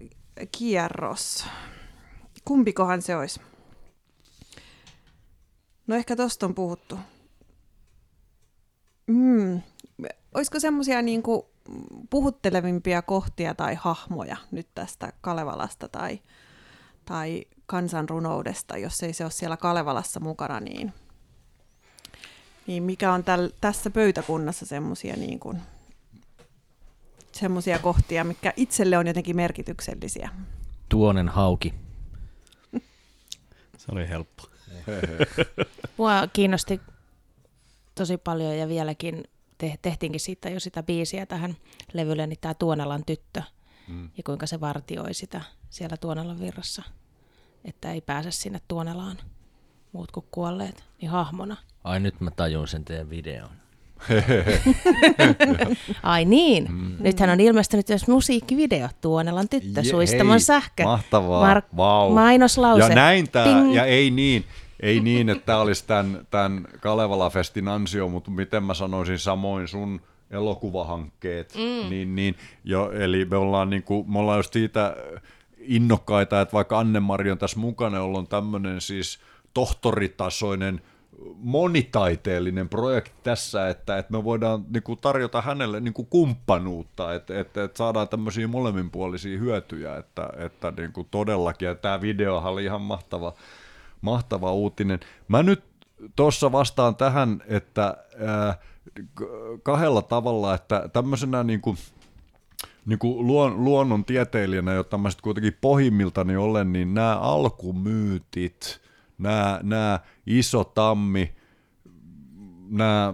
Speaker 1: kierros. Kumpikohan se olisi? No ehkä tosta on puhuttu. Mm. Olisiko semmoisia niin puhuttelevimpia kohtia tai hahmoja nyt tästä Kalevalasta tai, tai kansanrunoudesta, jos ei se ole siellä Kalevalassa mukana, niin, niin mikä on täl, tässä pöytäkunnassa semmoisia niin kuin semmoisia kohtia, mikä itselle on jotenkin merkityksellisiä?
Speaker 3: Tuonen hauki.
Speaker 2: Se oli helppo. (laughs)
Speaker 4: Mua kiinnosti tosi paljon ja vieläkin te- tehtiinkin siitä jo sitä biisiä tähän levylle, niin tämä Tuonelan tyttö
Speaker 5: mm.
Speaker 4: ja kuinka se vartioi sitä siellä Tuonelan virrassa, että ei pääse sinne Tuonelaan muut kuin kuolleet, niin hahmona.
Speaker 3: Ai nyt mä tajun sen teidän videon.
Speaker 4: (laughs) Ai niin. Mm. Nythän on ilmestynyt myös musiikkivideo Tuonelan tyttö Je, suistamon sähkö.
Speaker 5: Mahtavaa. Mar- wow.
Speaker 4: Mainoslause. Ja
Speaker 5: näin tämä, ja ei niin, ei niin, että tämä olisi tämän, tämän Kalevala-festin ansio, mutta miten mä sanoisin samoin sun elokuvahankkeet, mm. niin, niin jo, eli me ollaan, niin kuin, me ollaan just siitä innokkaita, että vaikka Anne-Mari on tässä mukana, jolla on tämmöinen siis tohtoritasoinen monitaiteellinen projekti tässä, että, että me voidaan niin kuin, tarjota hänelle niin kuin, kumppanuutta, että, että, että saadaan tämmöisiä molemminpuolisia hyötyjä, että, että niin kuin, todellakin, ja tämä video oli ihan mahtava, mahtava uutinen. Mä nyt tuossa vastaan tähän, että ää, kahdella tavalla, että tämmöisenä niin kuin, niin kuin luon, luonnon tieteilijänä, jotta mä sitten kuitenkin pohjimmiltani olen, niin nämä alkumyytit, nämä, nämä iso tammi, nämä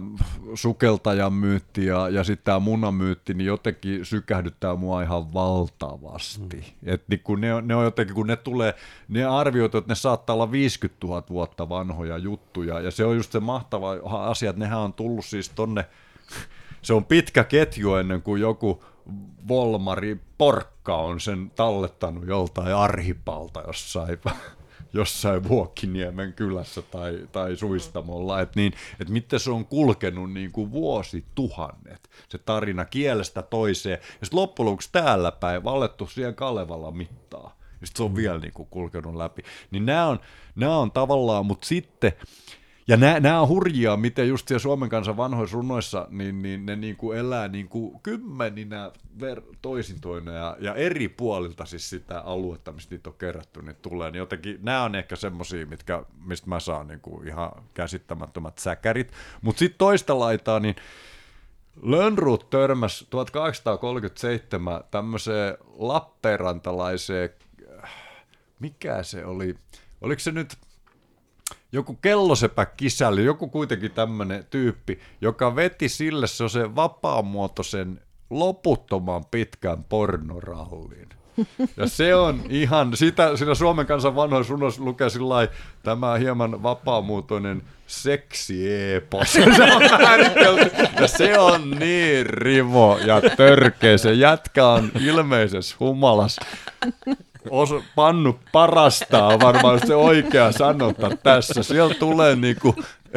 Speaker 5: sukeltajan myytti ja, ja sitten tämä munamyytti, niin jotenkin sykähdyttää mua ihan valtavasti. Mm. Et niin kun ne, ne on jotenkin, kun ne tulee, ne arvioitu, että ne saattaa olla 50 000 vuotta vanhoja juttuja, ja se on just se mahtava asia, että nehän on tullut siis tonne, se on pitkä ketju ennen kuin joku Volmari Porkka on sen tallettanut joltain arhipalta jossain jossain Vuokkiniemen kylässä tai, tai Suistamolla, että niin, et miten se on kulkenut niin kuin vuosituhannet, se tarina kielestä toiseen, ja sitten loppujen lopuksi täällä päin vallettu siihen Kalevalla mittaa, ja sitten se on vielä niin kuin kulkenut läpi. Niin nämä on, nämä on tavallaan, mutta sitten ja nämä on hurjia, miten just siellä Suomen kansan vanhoissa runoissa, niin, niin ne niin kuin elää niin kuin kymmeninä ver- toisin toinen ja, ja, eri puolilta siis sitä aluetta, mistä niitä on kerätty, niin tulee. Niin jotenkin nämä on ehkä semmosia, mitkä, mistä mä saan niin kuin ihan käsittämättömät säkärit. Mutta sitten toista laitaa, niin Lönnruut törmäsi 1837 tämmöiseen Lappeenrantalaiseen, mikä se oli, oliko se nyt joku kellosepä kisälli, joku kuitenkin tämmöinen tyyppi, joka veti sille se se vapaamuotoisen loputtoman pitkän pornorallin. Ja se on ihan, sitä, siinä Suomen kansan vanhoissa runoissa lukee sillä tämä hieman vapaamuotoinen seksiepos. (laughs) Se on ja se on niin rivo ja törkeä. Se jätkä on ilmeisessä humalas os, pannu parastaa varmaan se oikea sanota tässä. Siellä tulee niinku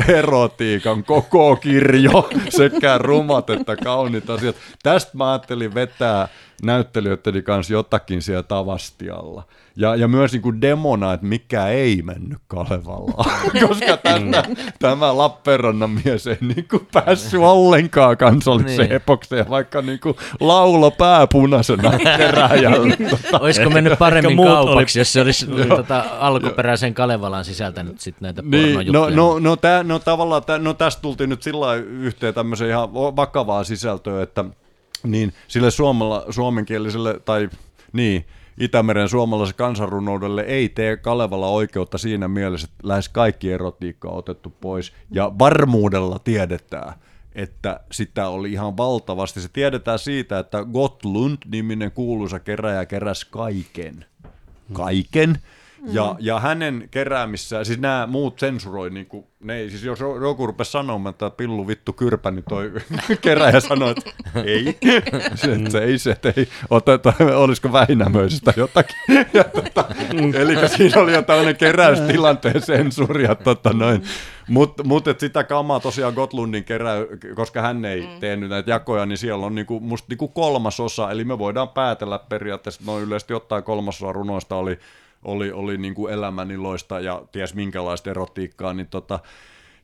Speaker 5: erotiikan koko kirjo, sekä rumat että kauniit asiat. Tästä mä ajattelin vetää näyttelijöiden kanssa jotakin siellä Tavastialla. Ja, ja myös niin kuin demona, että mikä ei mennyt Kalevalaan, (laughs) koska tänä, mm. tämä Lappeenrannan mies ei niin kuin päässyt ollenkaan kansalliseen niin. epokseen, vaikka niin kuin laulo pääpunaisena keräjällä. Tota. (laughs) Olisiko
Speaker 3: mennyt paremmin kaupaksi, oli... jos se olisi (laughs) tota, alkuperäisen Kalevalan sisältänyt sit näitä niin, no, no,
Speaker 5: no, tää, no tavallaan tää, no, tästä tultiin nyt sillä yhteen tämmöiseen ihan vakavaa sisältöä, että niin sille suomala, suomenkieliselle tai niin, Itämeren suomalaisen kansanrunoudelle ei tee Kalevala oikeutta siinä mielessä, että lähes kaikki erotiikka on otettu pois ja varmuudella tiedetään, että sitä oli ihan valtavasti. Se tiedetään siitä, että Gottlund-niminen kuuluisa keräjä keräsi kaiken. Kaiken.
Speaker 1: Ja,
Speaker 5: ja hänen keräämissään, siis nämä muut sensuroi, niin kuin, ne ei, siis jos joku rupesi sanomaan, että pillu vittu kyrpä, niin toi (laughs) keräjä sanoi, että ei, (laughs) se, se ei se, että ei oteta, olisiko Väinämöisestä jotakin. (laughs) Ja, tota, eli siinä oli jo tämmöinen keräystilanteen sensuri, ja tota, noin. Mutta mut, sitä kamaa tosiaan Gotlundin kerää, koska hän ei mm. tehnyt näitä jakoja, niin siellä on niinku, musta niinku kolmas osa, eli me voidaan päätellä periaatteessa, noin yleisesti ottaen kolmasosa runoista oli oli, oli niin kuin elämäniloista ja ties minkälaista erotiikkaa, niin tota,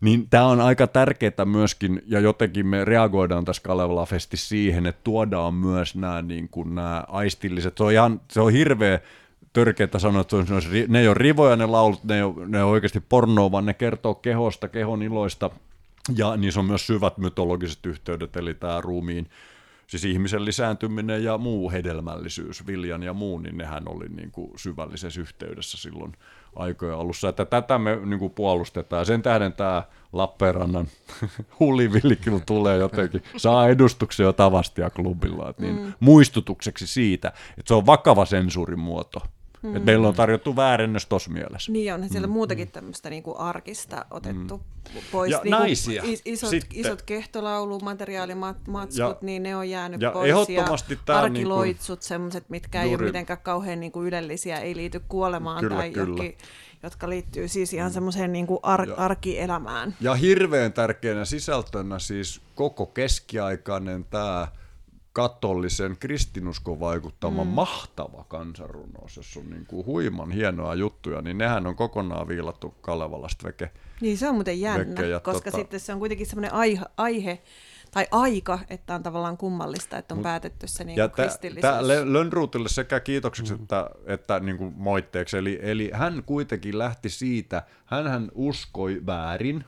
Speaker 5: niin tämä on aika tärkeää myöskin, ja jotenkin me reagoidaan tässä Kalevala Festi siihen, että tuodaan myös nämä, niin kuin, nämä aistilliset, se on, ihan, se on hirveä törkeää sanoa, että ne ei ole rivoja ne laulut, ne ei ole, ne ei ole oikeasti pornoa, vaan ne kertoo kehosta, kehon iloista, ja niissä on myös syvät mytologiset yhteydet, eli tämä ruumiin siis ihmisen lisääntyminen ja muu hedelmällisyys, viljan ja muu, niin nehän oli niin kuin syvällisessä yhteydessä silloin aikojen alussa. Että tätä me niin kuin puolustetaan. Sen tähden tämä Lappeenrannan (laughs) hulivilli kyllä tulee jotenkin, saa edustuksia Tavastia klubilla. Että niin mm. Muistutukseksi siitä, että se on vakava sensuurin muoto
Speaker 1: Mm. Et meillä
Speaker 5: on tarjottu väärennös tuossa mielessä.
Speaker 1: Niin on, siellä mm. muutakin tämmöistä niinku arkista otettu mm. pois. Ja niinku naisia. Isot, Sitten. isot kehtolaulu, materiaalimatskut, ja, niin ne on jäänyt ja pois. Ehdottomasti ja tämä arkiloitsut, niinku, semmoiset, mitkä juuri. ei ole mitenkään kauhean niinku ylellisiä, ei liity kuolemaan kyllä, tai kyllä. Jokin, jotka liittyy siis ihan semmoiseen niin kuin ar- ja, arkielämään.
Speaker 5: Ja hirveän tärkeänä sisältönä siis koko keskiaikainen tämä katolisen kristinuskon vaikuttama mm. mahtava kansanrunous, jos on niin kuin huiman hienoa juttuja, niin nehän on kokonaan viilattu Kalevalasta veke.
Speaker 1: Niin se on muuten jännä, veke, koska tota... sitten se on kuitenkin semmoinen aihe, aihe tai aika, että on tavallaan kummallista, että on Mut, päätetty se niin ja kristillisyys. Tämä
Speaker 5: Lönnruutille sekä kiitokseksi mm. että, että niin kuin moitteeksi, eli, eli hän kuitenkin lähti siitä, hän uskoi väärin,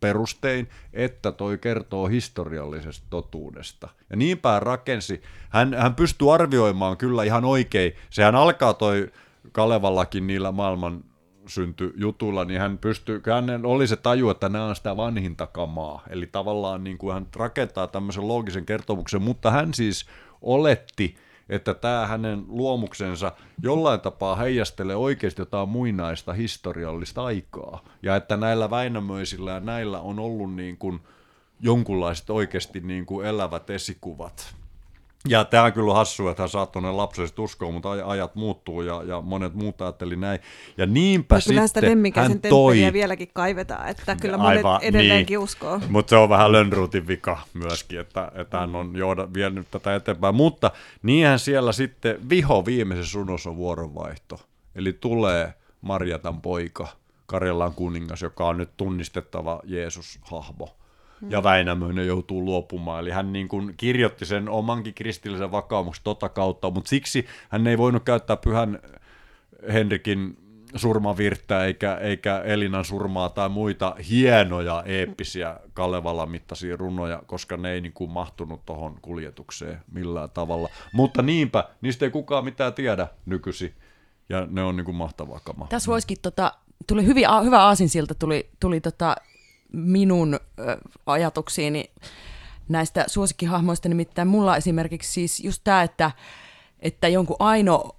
Speaker 5: perustein, että toi kertoo historiallisesta totuudesta. Ja niinpä rakensi, hän, hän pystyy arvioimaan kyllä ihan oikein, sehän alkaa toi Kalevallakin niillä maailman synty jutulla, niin hän pystyy, hän oli se taju, että nämä on sitä vanhinta kamaa. Eli tavallaan niin kuin hän rakentaa tämmöisen loogisen kertomuksen, mutta hän siis oletti, että tämä hänen luomuksensa jollain tapaa heijastelee oikeasti jotain muinaista historiallista aikaa. Ja että näillä Väinämöisillä ja näillä on ollut niin kuin jonkunlaiset oikeasti niin kuin elävät esikuvat. Ja tämä on kyllä hassu, että hän saattoi ne lapselliset uskoa, mutta ajat muuttuu ja, ja monet muut ajatteli näin. Ja niinpä ja sitten sitä hän toi...
Speaker 1: vieläkin kaivetaan, että kyllä monet Aivan, edelleenkin niin. uskoo.
Speaker 5: Mutta se on vähän Lönnruutin vika myöskin, että, että hän on johda, vienyt tätä eteenpäin. Mutta niinhän siellä sitten viho viimeisessä runossa on vuoronvaihto. Eli tulee Marjatan poika, Karjalan kuningas, joka on nyt tunnistettava Jeesus-hahmo ja Väinämöinen joutuu luopumaan. Eli hän niin kuin kirjoitti sen omankin kristillisen vakaumuksen tota kautta, mutta siksi hän ei voinut käyttää pyhän Henrikin surmavirttä eikä, eikä Elinan surmaa tai muita hienoja eeppisiä Kalevalan mittaisia runoja, koska ne ei niin kuin mahtunut tuohon kuljetukseen millään tavalla. Mutta niinpä, niistä ei kukaan mitään tiedä nykyisin ja ne on niin kuin mahtavaa kamaa. Tässä
Speaker 7: voisikin, tota, tuli hyvin, hyvä aasinsilta tuli, tuli tota, minun ajatuksiini näistä suosikkihahmoista, nimittäin mulla esimerkiksi siis just tämä, että, että jonkun aino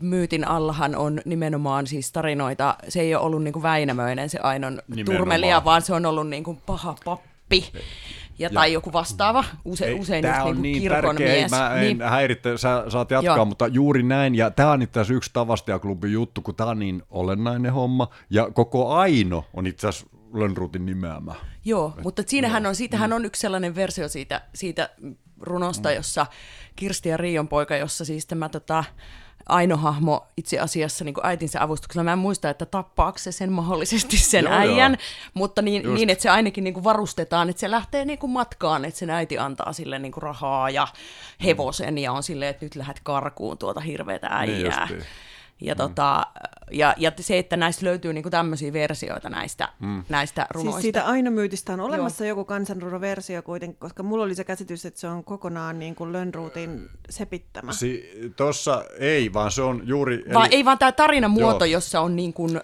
Speaker 7: myytin allahan on nimenomaan siis tarinoita, se ei ole ollut niin kuin Väinämöinen se Ainon nimenomaan. turmelija, vaan se on ollut niin kuin paha pappi ja, tai joku vastaava, use, ei, usein just on niin kirkon tärkeä, mies. Mä en niin,
Speaker 5: häiritse, sä saat jatkaa, joo. mutta juuri näin, ja tämä on itse asiassa yksi Tavastiaklubin juttu, kun tämä on niin olennainen homma, ja koko Aino on itse asiassa Lönnrutin nimeämä.
Speaker 7: Joo, Et, mutta siinähän on, siitähän on yksi sellainen versio siitä, siitä runosta, mm. jossa Kirsti ja Riion poika, jossa siis tämä tota, Aino-hahmo itse asiassa niin kuin äitinsä avustuksella. Mä en muista, että tappaako se sen mahdollisesti sen joo, äijän, joo. mutta niin, niin, että se ainakin niin kuin varustetaan, että se lähtee niin kuin matkaan, että sen äiti antaa sille niin kuin rahaa ja hevosen ja on silleen, että nyt lähdet karkuun tuota hirveätä niin äijää.
Speaker 5: Niin
Speaker 7: ja, mm. tota, ja, ja se, että näistä löytyy niinku tämmöisiä versioita näistä,
Speaker 5: mm.
Speaker 7: näistä runoista. Siis siitä
Speaker 1: Aino-myytistä on olemassa Joo. joku kansanrunoversio kuitenkin, koska mulla oli se käsitys, että se on kokonaan niin kuin Lönnruutin sepittämä.
Speaker 5: Si- Tossa ei, vaan se on juuri... Eli... Vaan,
Speaker 7: ei vaan tämä tarinan muoto, Joo. jossa on niin kuin, ö,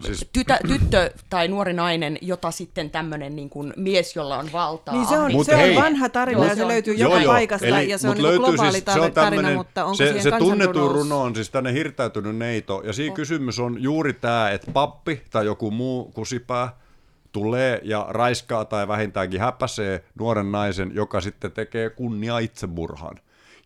Speaker 7: siis... tytä, tyttö tai nuori nainen, jota sitten tämmöinen niin kuin mies, jolla on valtaa. Niin se on, se on vanha
Speaker 1: tarina Joo, ja se, on... löytyy joka paikasta Eli, ja se on niin globaali siis, se on tarina, mutta onko se, siihen se tunnetun runo
Speaker 5: on siis tänne hirtäytynyt neito, ja siinä oh. kysymys on juuri tämä, että pappi tai joku muu kusipää tulee ja raiskaa tai vähintäänkin häpäsee nuoren naisen, joka sitten tekee kunnia itsemurhan.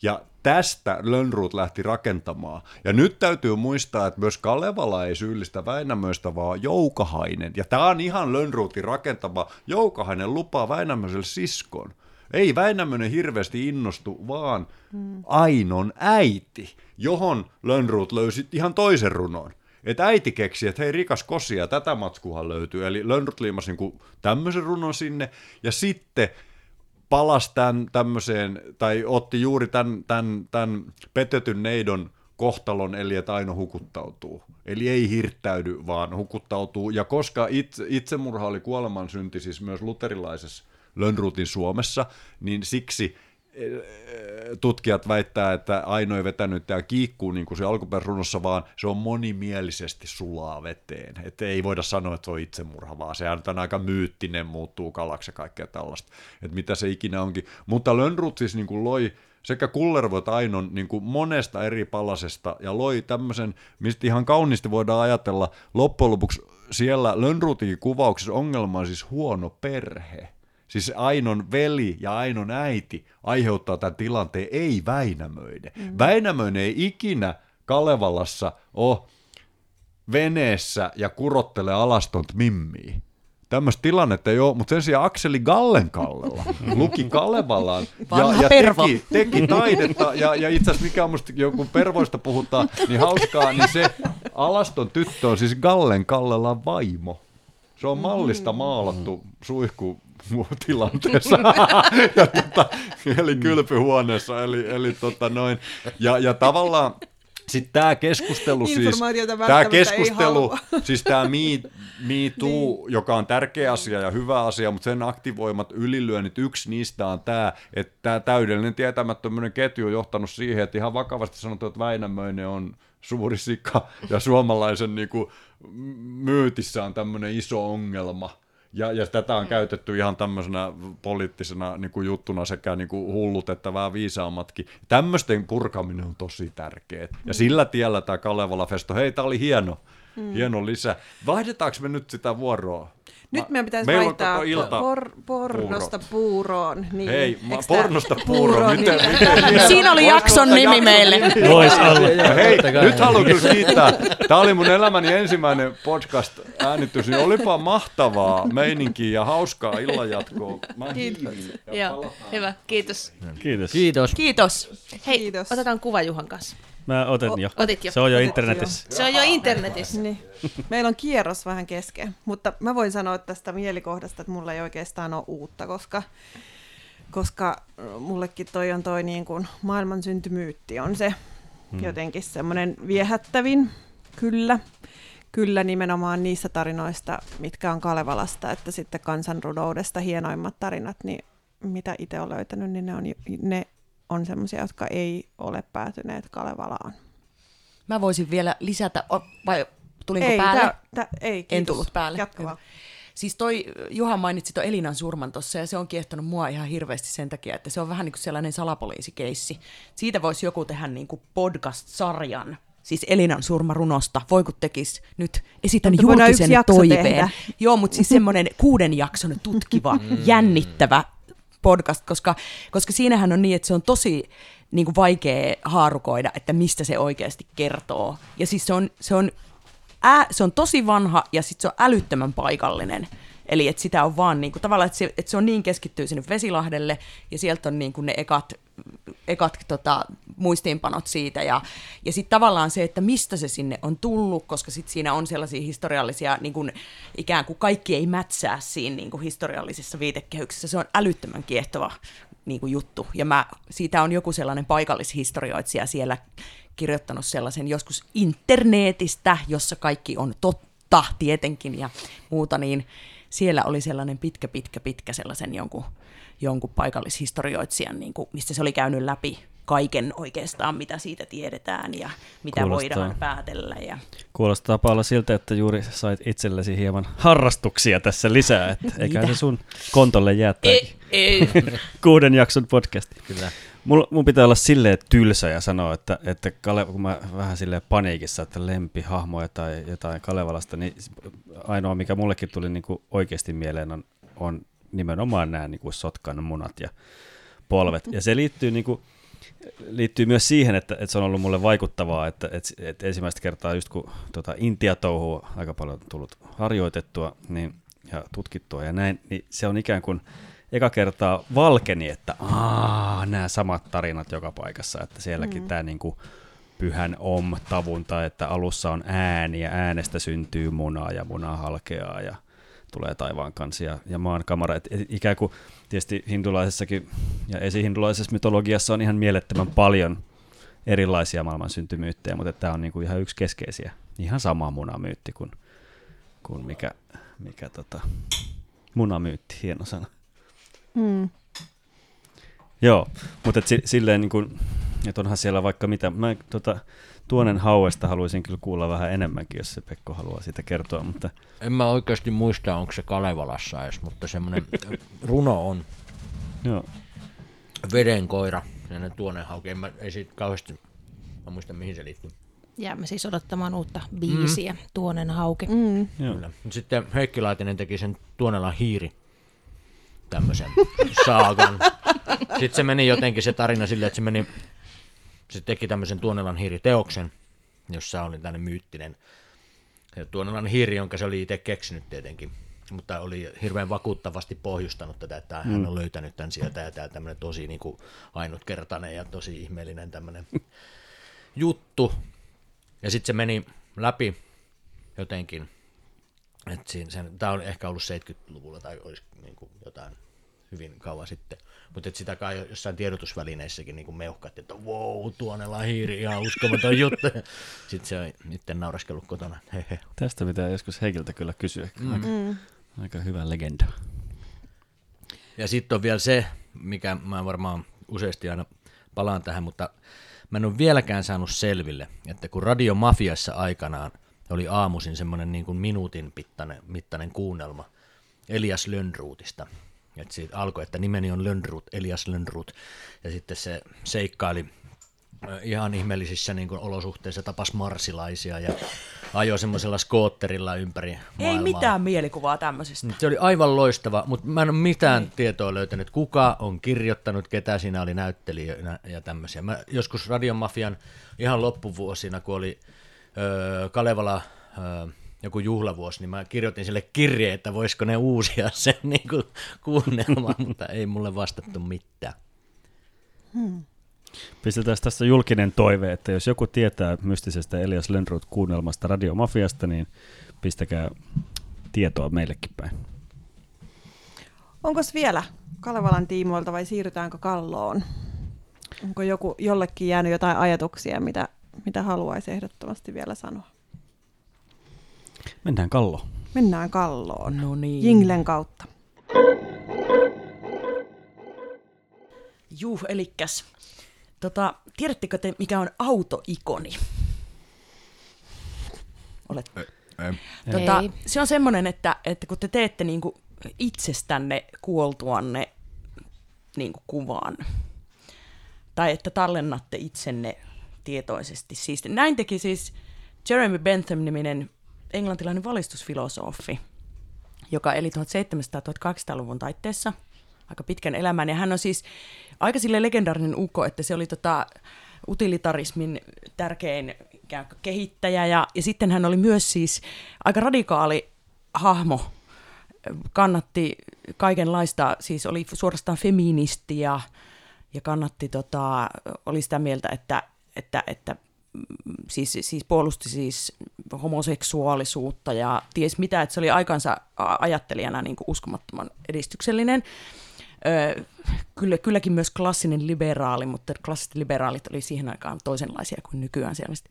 Speaker 5: Ja tästä Lönnruut lähti rakentamaan. Ja nyt täytyy muistaa, että myös Kalevala ei syyllistä Väinämöistä, vaan Joukahainen. Ja tämä on ihan Lönnruutin rakentama. Joukahainen lupaa Väinämöiselle siskon. Ei Väinämöinen hirveästi innostu, vaan
Speaker 1: hmm.
Speaker 5: Ainon äiti, johon Lönnruut löysi ihan toisen runon. Että äiti keksi, että hei rikas kosia, tätä matskuhan löytyy. Eli Lönnrut liimasi niin tämmöisen runon sinne, ja sitten palasi tämän tämmöiseen, tai otti juuri tämän, tämän, tämän petetyn neidon kohtalon, eli että Aino hukuttautuu. Eli ei hirttäydy, vaan hukuttautuu. Ja koska itse, itsemurha oli kuoleman synti siis myös luterilaisessa Lönnrutin Suomessa, niin siksi tutkijat väittää, että Aino ei vetänyt tämä kiikkuu niin kuin se alkuperäisrunossa, vaan se on monimielisesti sulaa veteen. Että ei voida sanoa, että se on itsemurha, vaan se on aika myyttinen, muuttuu kalaksi ja kaikkea tällaista. Että mitä se ikinä onkin. Mutta Lönnrut siis niin kuin loi sekä Kullervo että Ainon niin kuin monesta eri palasesta ja loi tämmöisen, mistä ihan kauniisti voidaan ajatella, loppujen lopuksi siellä Lönnrutin kuvauksessa ongelma on siis huono perhe Siis Ainon veli ja Ainon äiti aiheuttaa tämän tilanteen, ei Väinämöinen. Mm. Väinämöinen ei ikinä Kalevalassa ole veneessä ja kurottele alastonta mimmiä. Tämmöistä tilannetta ei ole, mutta sen sijaan Akseli Gallenkallella luki Kalevalaan ja, ja teki, teki taidetta. Ja, ja itse asiassa mikä on musta, kun pervoista puhutaan, niin hauskaa, niin se alaston tyttö on siis Gallen Kallelan vaimo. Se on mallista maalattu suihku tilanteessa, (laughs) ja tota, eli kylpyhuoneessa, eli, eli tota noin, ja, ja tavallaan sitten tämä keskustelu siis,
Speaker 1: tämä keskustelu, (laughs) siis tämä Me,
Speaker 5: me Too, niin. joka on tärkeä asia ja hyvä asia, mutta sen aktivoimat ylilyönnit, yksi niistä on tämä, että tämä täydellinen tietämättömyyden ketju on johtanut siihen, että ihan vakavasti sanotaan, että Väinämöinen on suuri sika ja (laughs) suomalaisen niin kuin, myytissä on tämmöinen iso ongelma. Ja, ja tätä on käytetty ihan tämmöisenä poliittisena niin kuin juttuna sekä niin kuin hullut että vähän viisaammatkin. Tämmöisten purkaminen on tosi tärkeää. Ja sillä tiellä tämä Kalevala-festo, hei, tämä oli hieno,
Speaker 1: mm.
Speaker 5: hieno lisä. Vaihdetaanko me nyt sitä vuoroa?
Speaker 1: Nyt meidän pitäisi Meillä vaihtaa ilta por, pornosta puuroon. Niin, Hei, ma, pornosta puuroon, miten, niin. miten, Siinä oli jakson nimi
Speaker 5: meille. Vois olla. Hei, nyt haluan kyllä kiittää. Tämä oli mun elämäni ensimmäinen podcast-äänitys, niin olipa mahtavaa meininkiä ja hauskaa illanjatkoa. Mä hiivin. Ja Joo, palataan. hyvä, kiitos.
Speaker 2: Kiitos.
Speaker 3: Kiitos.
Speaker 7: Kiitos.
Speaker 4: Hei, Kiitos. otetaan kuva Juhan kanssa.
Speaker 2: Mä otin jo. Otit jo. Se on jo Otit internetissä.
Speaker 4: Se on jo internetissä.
Speaker 1: Niin. Meillä on kierros vähän kesken, mutta mä voin sanoa tästä mielikohdasta, että mulla ei oikeastaan ole uutta, koska, koska mullekin toi on toi niin kuin maailman syntymyytti on se hmm. jotenkin semmoinen viehättävin, kyllä. Kyllä nimenomaan niissä tarinoista, mitkä on Kalevalasta, että sitten kansanrunoudesta hienoimmat tarinat, niin mitä itse olen löytänyt, niin ne on, ne on semmoisia, jotka ei ole päätyneet Kalevalaan.
Speaker 7: Mä voisin vielä lisätä, vai tulinko ei, päälle? Tää,
Speaker 1: tää, ei, En kiitos. tullut päälle. Jatka vaan.
Speaker 7: Siis toi, Juha mainitsi tuon Elinan surman tuossa ja se on kiehtonut mua ihan hirveästi sen takia, että se on vähän niin kuin sellainen salapoliisikeissi. Siitä voisi joku tehdä niin kuin podcast-sarjan, siis Elinan surmarunosta. Voi kun tekis nyt, esitän Mutta julkisen toiveen. tehdä. Joo, mutta siis semmoinen (laughs) kuuden jakson tutkiva, jännittävä podcast, koska, koska siinähän on niin, että se on tosi niin kuin vaikea haarukoida, että mistä se oikeasti kertoo. Ja siis se on, se on, ää, se on tosi vanha ja sitten se on älyttömän paikallinen. Eli että sitä on vaan niin kuin, tavallaan, että se, että se on niin keskittyy sinne Vesilahdelle ja sieltä on niin kuin ne ekat, ekat tota, muistiinpanot siitä. Ja, ja sitten tavallaan se, että mistä se sinne on tullut, koska sitten siinä on sellaisia historiallisia, niin kuin, ikään kuin kaikki ei mätsää siinä niin kuin historiallisessa viitekehyksessä. Se on älyttömän kiehtova niin kuin juttu. Ja mä, siitä on joku sellainen paikallishistorioitsija siellä kirjoittanut sellaisen joskus internetistä, jossa kaikki on totta tietenkin ja muuta, niin siellä oli sellainen pitkä, pitkä, pitkä sellaisen jonkun, jonkun paikallishistorioitsijan, niin kuin, mistä se oli käynyt läpi kaiken oikeastaan, mitä siitä tiedetään ja mitä Kuulostaa. voidaan päätellä. Ja...
Speaker 2: Kuulostaa Paula siltä, että juuri sait itsellesi hieman harrastuksia tässä lisää, että (laughs) eiköhän se sun kontolle jää Ei, ei. (laughs) kuuden jakson podcast. Kyllä. Mulla, mun pitää olla silleen tylsä ja sanoa, että, että Kale, kun mä vähän silleen paniikissa, että lempihahmoja tai jotain Kalevalasta, niin ainoa mikä mullekin tuli niin kuin oikeasti mieleen on, on nimenomaan nämä niin kuin sotkan munat ja polvet. Ja se liittyy, niin kuin, liittyy myös siihen, että, että se on ollut mulle vaikuttavaa, että, että, että ensimmäistä kertaa just kun tota Intia-touhua aika paljon tullut harjoitettua niin, ja tutkittua ja näin, niin se on ikään kuin eka kertaa valkeni, että aah, nämä samat tarinat joka paikassa, että sielläkin mm. tämä niinku pyhän om-tavunta, että alussa on ääni ja äänestä syntyy munaa ja muna halkeaa ja tulee taivaan kanssa ja, ja maan kamara. Et, ikään kuin tietysti hindulaisessakin ja esihindulaisessa mytologiassa on ihan mielettömän paljon erilaisia maailman syntymyyttejä, mutta tämä on niinku ihan yksi keskeisiä, ihan sama munamyytti kuin, kuin mikä, mikä tota, munamyytti, hieno sana.
Speaker 1: Mm.
Speaker 2: Joo, mutta et si- silleen niin kuin, että onhan siellä vaikka mitä. Mä tota, tuonen hauesta haluaisin kyllä kuulla vähän enemmänkin, jos se Pekko haluaa siitä kertoa, mutta
Speaker 3: En mä oikeasti muista, onko se Kalevalassa edes, mutta semmoinen runo on
Speaker 2: joo.
Speaker 3: vedenkoira ne tuonne hauki. En mä, ei siitä kauheasti, mä muista mihin se liittyy.
Speaker 4: Jäämme siis odottamaan uutta biisiä, Tuonen hauki.
Speaker 1: Mm.
Speaker 2: joo.
Speaker 3: Kyllä. Sitten Heikki Laitinen teki sen Tuonelan hiiri tämmöisen (laughs) saagan. Sitten se meni jotenkin se tarina silleen, että se meni, se teki tämmöisen Tuonelan hiiriteoksen, jossa oli tämmöinen myyttinen Tuonelan hiiri, jonka se oli itse keksinyt tietenkin. Mutta oli hirveän vakuuttavasti pohjustanut tätä, että hän on löytänyt tämän sieltä ja tämä tämmöinen tosi niin kuin ainutkertainen ja tosi ihmeellinen tämmöinen juttu. Ja sitten se meni läpi jotenkin. Et siinä, sen, tämä on ehkä ollut 70-luvulla tai olisi niin kuin jotain hyvin kauan sitten. Mutta sitä kai jossain tiedotusvälineissäkin niin meuhkat, että wow, tuonella hiiri, ihan (laughs) uskomaton juttu. Sitten se on nyt naureskellut kotona. Hehe.
Speaker 2: Tästä pitää joskus Heikiltä kyllä kysyä. Mm. Aika, aika hyvä legenda.
Speaker 3: Ja sitten on vielä se, mikä mä varmaan useasti aina palaan tähän, mutta mä en ole vieläkään saanut selville, että kun Radio Mafiassa aikanaan oli aamuisin semmoinen niin kuin minuutin mittainen, mittainen kuunnelma Elias Lönnruutista, että siitä alkoi, että nimeni on Lönnruut, Elias Lönnruut, ja sitten se seikkaili ihan ihmeellisissä niin kuin olosuhteissa, tapas marsilaisia ja ajoi semmoisella skootterilla ympäri maailmaa. Ei mitään
Speaker 7: mielikuvaa tämmöisestä.
Speaker 3: Se oli aivan loistava, mutta mä en ole mitään Ei. tietoa löytänyt, kuka on kirjoittanut, ketä siinä oli näyttelijänä ja tämmöisiä. Mä joskus Radiomafian ihan loppuvuosina, kun oli öö, Kalevala öö, joku juhlavuosi, niin mä kirjoitin sille kirjeen, että voisiko ne uusia (laughs) sen niin kuin, kuunnelman, (laughs) mutta ei mulle vastattu mitään.
Speaker 1: Hmm.
Speaker 2: Pistetään tässä julkinen toive, että jos joku tietää mystisestä Elias Lönnroth kuunnelmasta Radiomafiasta, niin pistäkää tietoa meillekin päin.
Speaker 1: Onko vielä Kalevalan tiimoilta vai siirrytäänkö Kalloon? Onko joku, jollekin jäänyt jotain ajatuksia, mitä, mitä haluaisi ehdottomasti vielä sanoa?
Speaker 2: Mennään Kalloon.
Speaker 1: Mennään Kalloon. No
Speaker 7: niin. Jinglen
Speaker 1: kautta.
Speaker 7: Juh, elikkäs Tota, tiedättekö te, mikä on autoikoni? Olet. Ei.
Speaker 2: Tota,
Speaker 7: ei. Se on semmoinen, että, että kun te teette niinku itsestänne kuoltuanne niinku kuvan, tai että tallennatte itsenne tietoisesti. Siis, näin teki siis Jeremy Bentham-niminen englantilainen valistusfilosofi, joka eli 1700-1800-luvun taitteessa – aika pitkän elämän. Ja hän on siis aika sille legendaarinen uko, että se oli tota utilitarismin tärkein kehittäjä. Ja, ja sitten hän oli myös siis aika radikaali hahmo, kannatti kaikenlaista, siis oli suorastaan feministi ja, ja kannatti, tota, oli sitä mieltä, että, että, että siis, siis puolusti siis homoseksuaalisuutta ja ties mitä, että se oli aikansa ajattelijana niin kuin uskomattoman edistyksellinen kyllä, kylläkin myös klassinen liberaali, mutta klassiset liberaalit oli siihen aikaan toisenlaisia kuin nykyään selvästi.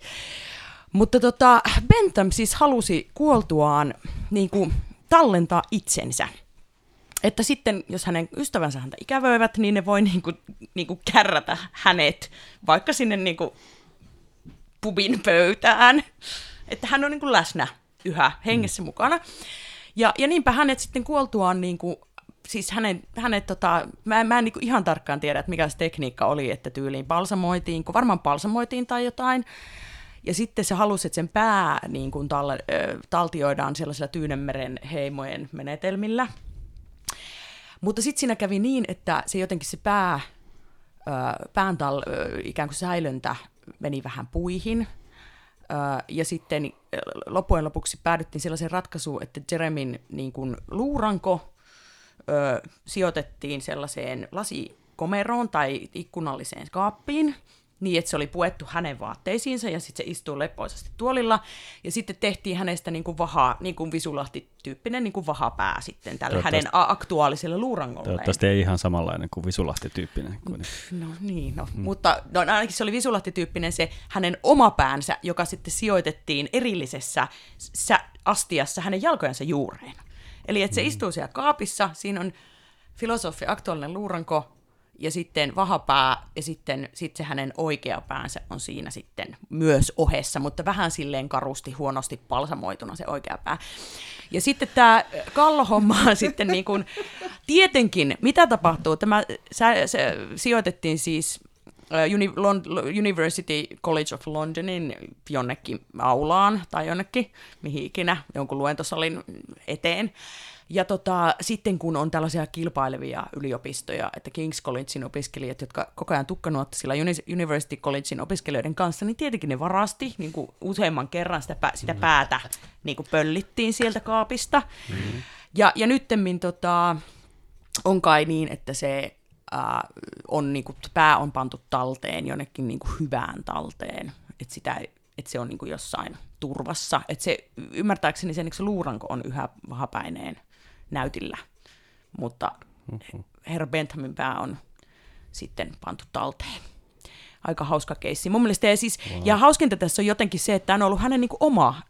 Speaker 7: Mutta tota, Bentham siis halusi kuoltuaan niin kuin, tallentaa itsensä. Että sitten, jos hänen ystävänsä häntä ikävöivät, niin ne voi niin kuin, niin kuin kärrätä hänet vaikka sinne niin kuin, pubin pöytään. Että hän on niin kuin läsnä yhä hengessä mm. mukana. Ja, ja niinpä hänet sitten kuoltuaan niin kuin, siis hänen, hänet tota, mä, mä en niin ihan tarkkaan tiedä, että mikä se tekniikka oli, että tyyliin palsamoitiin, kun varmaan palsamoitiin tai jotain, ja sitten se halusi, että sen pää niin kuin tal, taltioidaan sellaisilla Tyynemeren heimojen menetelmillä. Mutta sitten siinä kävi niin, että se jotenkin se pää, pään tal, ikään kuin säilöntä meni vähän puihin. Ja sitten loppujen lopuksi päädyttiin sellaiseen ratkaisuun, että Jeremin niin kuin luuranko ö, sijoitettiin sellaiseen lasikomeroon tai ikkunalliseen kaappiin, niin että se oli puettu hänen vaatteisiinsa ja sitten se istuu lepoisesti tuolilla. Ja sitten tehtiin hänestä niin kuin vaha, niin kuin Visulahti-tyyppinen niin kuin vahapää sitten tälle hänen aktuaaliselle luurangolle. Toivottavasti
Speaker 2: ei ihan samanlainen kuin Visulahti-tyyppinen. Kuin...
Speaker 7: No niin, no. Mm. mutta no, ainakin se oli Visulahti-tyyppinen se hänen oma päänsä, joka sitten sijoitettiin erillisessä astiassa hänen jalkojensa juureen. Eli että se mm. istuu siellä kaapissa, siinä on filosofi, aktuaalinen luuranko, ja sitten vahapää, ja sitten sit se hänen oikea päänsä on siinä sitten myös ohessa, mutta vähän silleen karusti, huonosti palsamoituna se oikea pää. Ja sitten tämä kallohomma on (laughs) sitten niin kuin, tietenkin, mitä tapahtuu? Tämä se, se, sijoitettiin siis University College of Londonin jonnekin aulaan tai jonnekin, mihin ikinä, jonkun luentosalin eteen. Ja tota, sitten kun on tällaisia kilpailevia yliopistoja, että King's Collegein opiskelijat, jotka koko ajan tukkanuotta sillä University Collegein opiskelijoiden kanssa, niin tietenkin ne varasti niin kuin useamman kerran sitä, sitä päätä niin kuin pöllittiin sieltä kaapista. Mm-hmm. Ja, ja nyttemmin tota, on kai niin, että se äh, on, niin kuin, pää on pantu talteen jonnekin niin kuin hyvään talteen, että, sitä, että se on niin kuin jossain turvassa. Että se, ymmärtääkseni sen, se luuranko on yhä vahapäineen näytillä, mutta herra Benthamin pää on sitten pantu talteen. Aika hauska keissi. Mun mielestä, ja, siis, wow. ja hauskinta tässä on jotenkin se, että tämä on ollut hänen niin kuin, oma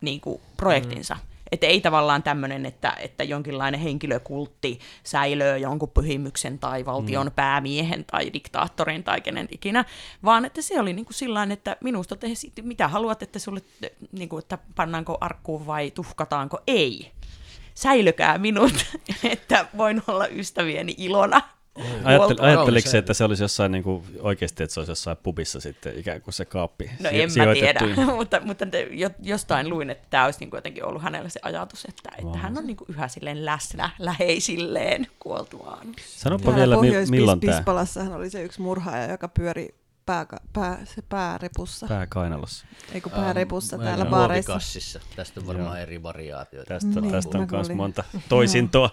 Speaker 7: niin kuin, projektinsa. Mm. Että ei tavallaan tämmöinen, että, että jonkinlainen henkilökultti säilöö jonkun pyhimyksen tai valtion mm. päämiehen tai diktaattorin tai kenen ikinä, vaan että se oli niin kuin sillain, että minusta te, mitä haluat, että sulle, niin kuin, että pannaanko arkkuun vai tuhkataanko, ei. Säilykää minut, (laughs) että voin olla ystävieni ilona.
Speaker 3: Ajattel, ajatteliko se, että
Speaker 2: se olisi jossain niin kuin, oikeasti, että se olisi jossain pubissa sitten ikään kuin se kaappi No en mä tiedä,
Speaker 7: (laughs) mutta, mutta jostain luin, että tämä olisi niin kuin jotenkin ollut hänellä se ajatus, että, wow. että hän on niin kuin yhä silleen läsnä läheisilleen kuoltuaan.
Speaker 2: Sanopa vielä, milloin tämä?
Speaker 1: hän oli se yksi murhaaja, joka pyöri pää, pää, se päärepussa.
Speaker 2: Pääkainalossa.
Speaker 1: Ei kun päärepussa um, täällä baareissa.
Speaker 3: Tästä on varmaan eri variaatioita. Tästä, niin, tästä on
Speaker 2: myös monta toisintoa.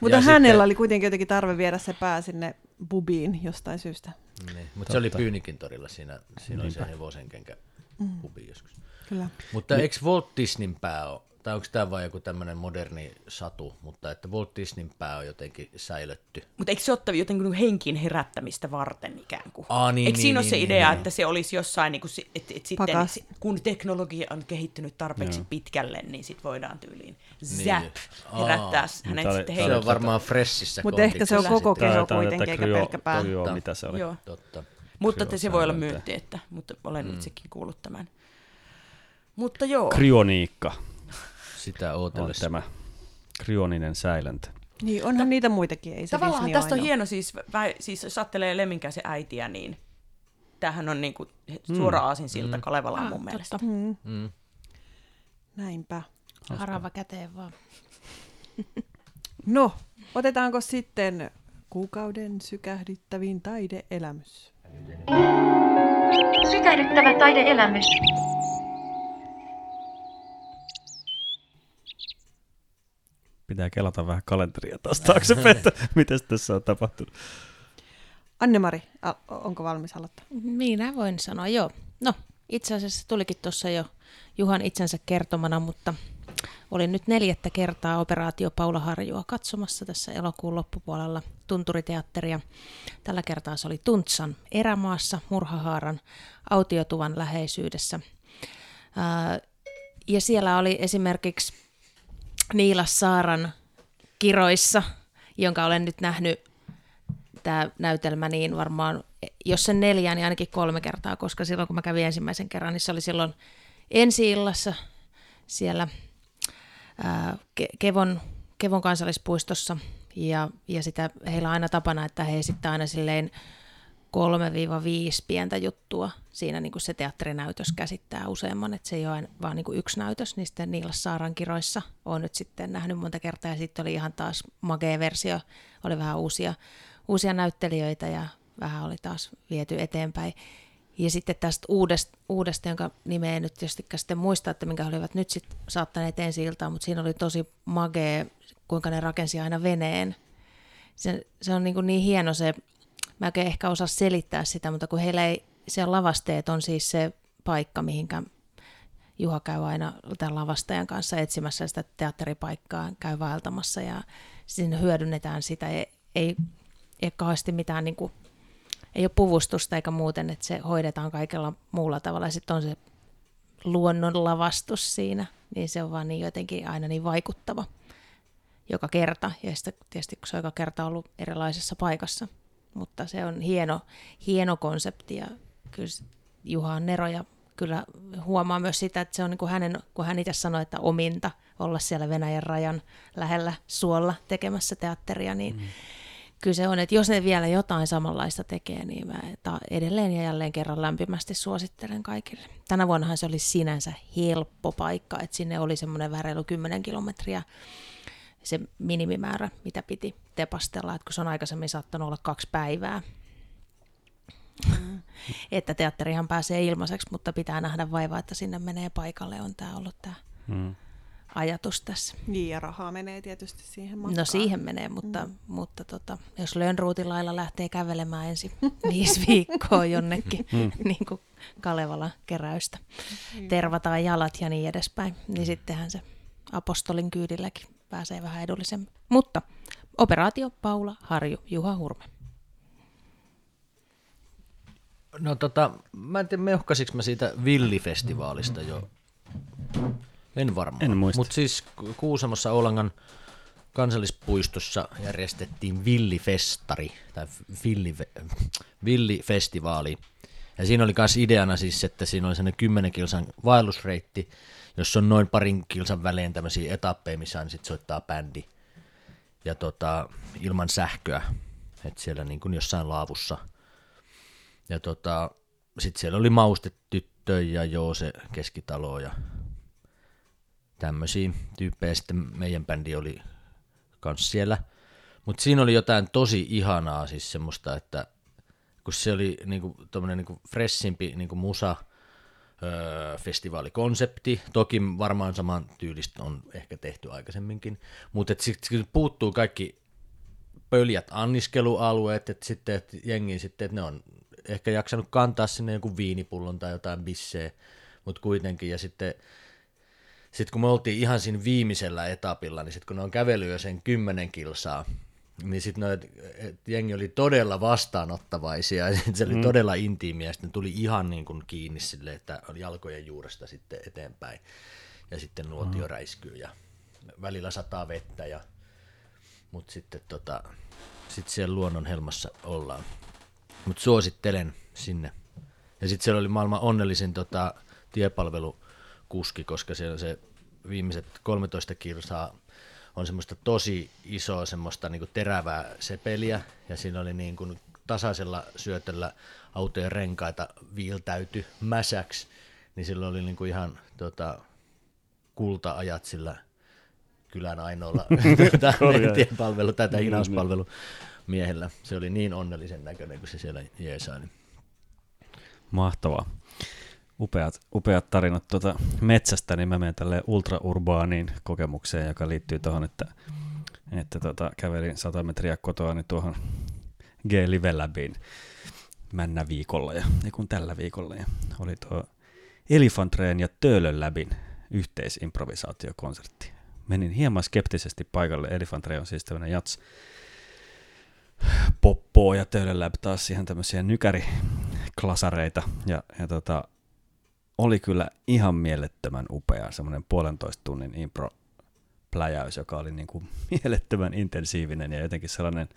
Speaker 1: Mutta hänellä sitten... oli kuitenkin jotenkin tarve viedä se pää sinne bubiin jostain syystä.
Speaker 3: Niin, mutta se oli Pyynikin torilla siinä, siinä oli se hevosenkenkä
Speaker 1: mm.
Speaker 3: bubi joskus.
Speaker 1: Kyllä.
Speaker 3: Mutta eikö Walt Disneyn pää ole tai onko tämä vain joku tämmöinen moderni satu, mutta että Walt Disneyn pää on jotenkin säilytty.
Speaker 7: Mutta eikö se ole jotenkin henkin herättämistä varten ikään kuin?
Speaker 3: Aa, niin, eikö niin, siinä niin, ole se niin, idea, niin, että
Speaker 7: se olisi jossain, niin kuin, että, että sitten kun teknologia on kehittynyt tarpeeksi Joo. pitkälle, niin sitten voidaan tyyliin niin. zap herättää Aa, hänet oli, sitten Se on varmaan
Speaker 3: fressissä Mutta ehkä se on koko keho
Speaker 1: kuitenkin, eikä pelkkä pää.
Speaker 2: mitä se oli.
Speaker 7: Joo.
Speaker 3: Totta.
Speaker 7: Mutta se voi olla myynti, että, mutta olen mm. itsekin kuullut tämän. Mutta joo.
Speaker 2: Kryoniikka
Speaker 3: sitä ootellessa. On
Speaker 2: tämä kryoninen säilöntä.
Speaker 1: Niin, onhan Ta- niitä muitakin, ei se Tavallaan Disney tästä on
Speaker 7: hieno, siis, vä, siis jos ajattelee Lemminkäisen äitiä, niin tämähän on niinku suora mm. aasinsilta mm. Kalevalaan mun ah, mielestä.
Speaker 1: Mm.
Speaker 3: Mm.
Speaker 1: Näinpä.
Speaker 2: Harava
Speaker 4: käteen vaan. (laughs)
Speaker 1: no, otetaanko sitten kuukauden sykähdyttävin taideelämys?
Speaker 8: Sykähdyttävä taideelämys.
Speaker 2: Pitää kelata vähän kalenteria taas taaksepäin, että (laughs) miten tässä on tapahtunut.
Speaker 1: Anne-Mari, onko valmis aloittaa?
Speaker 4: Minä voin sanoa, joo. No, itse asiassa tulikin tuossa jo Juhan itsensä kertomana, mutta olin nyt neljättä kertaa operaatio Paula Harjua katsomassa tässä elokuun loppupuolella Tunturiteatteria. Tällä kertaa se oli Tuntsan erämaassa Murhahaaran autiotuvan läheisyydessä. Ja siellä oli esimerkiksi Niilas Saaran kiroissa, jonka olen nyt nähnyt tämä näytelmä niin varmaan, jos sen neljä, niin ainakin kolme kertaa, koska silloin kun mä kävin ensimmäisen kerran, niin se oli silloin ensi-illassa siellä ää, Kevon, Kevon kansallispuistossa. Ja, ja sitä heillä on aina tapana, että he esittävät aina silleen 3-5 pientä juttua. Siinä niin kuin se teatterinäytös käsittää useamman, että se ei ole vaan niin kuin yksi näytös. Niin sitten Niilas Saaran kiroissa olen nyt sitten nähnyt monta kertaa ja sitten oli ihan taas magee versio, oli vähän uusia, uusia näyttelijöitä ja vähän oli taas viety eteenpäin. Ja sitten tästä uudesta, uudesta jonka nimeä nyt tietysti sitten muista, että minkä olivat nyt sitten saattaneet ensi iltaan, mutta siinä oli tosi magee, kuinka ne rakensi aina veneen. Se, se on niin, kuin niin hieno se Mä en ehkä osaa selittää sitä, mutta kun heillä ei, se lavasteet on siis se paikka, mihinkä Juha käy aina tämän lavastajan kanssa etsimässä sitä teatteripaikkaa, käy vaeltamassa ja siinä hyödynnetään sitä. Ei, ei, ei kauheasti mitään, niin kuin, ei ole puvustusta eikä muuten, että se hoidetaan kaikella muulla tavalla. Sitten on se luonnon lavastus siinä, niin se on vaan niin jotenkin aina niin vaikuttava joka kerta. Ja sitten tietysti kun se on joka kerta ollut erilaisessa paikassa, mutta se on hieno, hieno konsepti ja kyllä Juha on Nero ja kyllä huomaa myös sitä, että se on niin kuin hänen, kun hän itse sanoi, että ominta olla siellä Venäjän rajan lähellä suolla tekemässä teatteria, niin mm. kyllä se on, että jos ne vielä jotain samanlaista tekee, niin mä edelleen ja jälleen kerran lämpimästi suosittelen kaikille. Tänä vuonnahan se oli sinänsä helppo paikka, että sinne oli semmoinen väreilu 10 kilometriä se minimimäärä, mitä piti tepastella, että kun se on aikaisemmin saattanut olla kaksi päivää.
Speaker 1: Mm.
Speaker 4: (laughs) että teatterihan pääsee ilmaiseksi, mutta pitää nähdä vaivaa, että sinne menee paikalle, on tämä ollut tämä
Speaker 2: mm.
Speaker 4: ajatus tässä.
Speaker 1: Niin, ja rahaa menee tietysti siihen matkaan. No siihen
Speaker 4: menee, mutta, mm. mutta tota, jos Lönnruutilailla lähtee kävelemään ensin (laughs) viisi viikkoa jonnekin, mm. (laughs) niin kuin Kalevala keräystä, mm. tervataan jalat ja niin edespäin, niin sittenhän se apostolin kyydilläkin pääsee vähän edullisemmin. Mutta Operaatio Paula Harju, Juha Hurme.
Speaker 3: No tota, mä en tiedä meuhkasiko mä siitä Villifestivaalista jo. En varmaan. En muista. Mutta siis Ku- Kuusamossa Oulangan kansallispuistossa järjestettiin Villifestari, tai villi, Villifestivaali. Ja siinä oli myös ideana siis, että siinä oli sellainen 10 kilsan vaellusreitti, jossa on noin parin kilsan välein tämmöisiä etappeja, missä aina sit soittaa bändi. Ja tota, ilman sähköä, että siellä niin kuin jossain laavussa – ja tota, sitten siellä oli maustetyttö ja Joose Keskitalo ja tämmöisiä tyyppejä. Sitten meidän bändi oli kans siellä. Mutta siinä oli jotain tosi ihanaa, siis semmoista, että kun se oli niinku, tommonen niinku fressimpi niinku musa, festivaalikonsepti. Toki varmaan saman tyylistä on ehkä tehty aikaisemminkin, mutta sitten puuttuu kaikki pöljät anniskelualueet, että sitten että jengi sitten, että ne on ehkä jaksanut kantaa sinne joku viinipullon tai jotain bisseä, mutta kuitenkin, ja sitten sitten kun me oltiin ihan siinä viimeisellä etapilla, niin sitten kun ne on kävellyt jo sen kymmenen kilsaa, niin sitten jengi oli todella vastaanottavaisia, (laughs) se oli mm. todella intiimiä, ja sitten tuli ihan niin kuin kiinni sille, että oli jalkojen juuresta sitten eteenpäin, ja sitten nuotio mm. räiskyy, ja välillä sataa vettä, ja mutta sitten tota, sit siellä luonnon helmassa ollaan. Mutta suosittelen sinne. Ja sitten siellä oli maailman onnellisin tota, tiepalvelukuski, koska siellä se viimeiset 13 kilsaa on semmoista tosi isoa semmoista niinku terävää sepeliä ja siinä oli niinku tasaisella syötöllä autojen renkaita viiltäyty mäsäksi, niin silloin oli niinku ihan tota, kulta-ajat sillä kylän ainoalla (laughs) tuota, tiepalvelu tai hinauspalvelu miehellä. Se oli niin onnellisen näköinen, kun se siellä jeesaili.
Speaker 2: Mahtavaa. Upeat, upeat tarinat tuota metsästä, niin mä menen tälle ultraurbaaniin kokemukseen, joka liittyy tuohon, että, että tota, kävelin 100 metriä kotoa niin tuohon G-Live Labiin männä viikolla ja, kun tällä viikolla ja oli tuo Elefantreen ja Töölön Labin yhteisimprovisaatiokonsertti. Menin hieman skeptisesti paikalle. Elefantre on siis tämmöinen jats, poppoa ja Töölön taas ihan tämmöisiä nykäriklasareita. Ja, ja tota, oli kyllä ihan mielettömän upea semmoinen puolentoista tunnin impro pläjäys, joka oli niin kuin (laughs) mielettömän intensiivinen ja jotenkin sellainen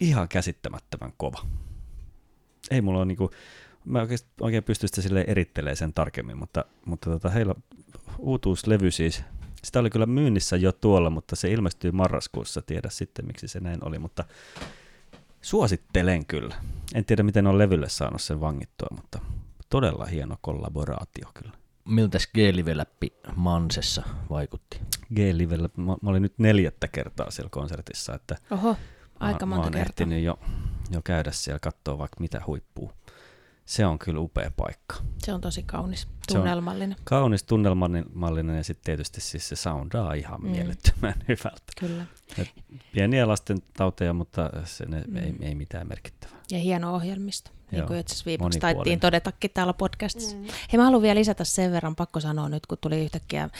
Speaker 2: ihan käsittämättömän kova. Ei mulla ole niin kuin, mä oikein, oikein sitä sille erittelemään sen tarkemmin, mutta, mutta tota, heillä uutuuslevy siis sitä oli kyllä myynnissä jo tuolla, mutta se ilmestyy marraskuussa. Tiedä sitten, miksi se näin oli, mutta suosittelen kyllä. En tiedä, miten on levylle saanut sen vangittua, mutta todella hieno kollaboraatio kyllä.
Speaker 3: Miltä G-Live-läppi Mansessa vaikutti?
Speaker 2: G-Live, mä, mä olin nyt neljättä kertaa siellä konsertissa, että Oho,
Speaker 4: aika mä, monta mä kertaa.
Speaker 2: jo, jo käydä siellä katsoa vaikka mitä huippuu. Se on kyllä upea paikka.
Speaker 4: Se on tosi kaunis, tunnelmallinen.
Speaker 2: Kaunis tunnelmallinen ja sitten tietysti siis se soundaa ihan mm. mielettömän (laughs) hyvältä. Kyllä. Et pieniä lasten tauteja, mutta se ne, Mm. ei, ei mitään merkittävää.
Speaker 4: Ja hieno ohjelmisto, niin kuin itse asiassa viimeksi taittiin todetakin täällä podcastissa. Mm. Hei, mä haluan vielä lisätä sen verran, pakko sanoa nyt, kun tuli yhtäkkiä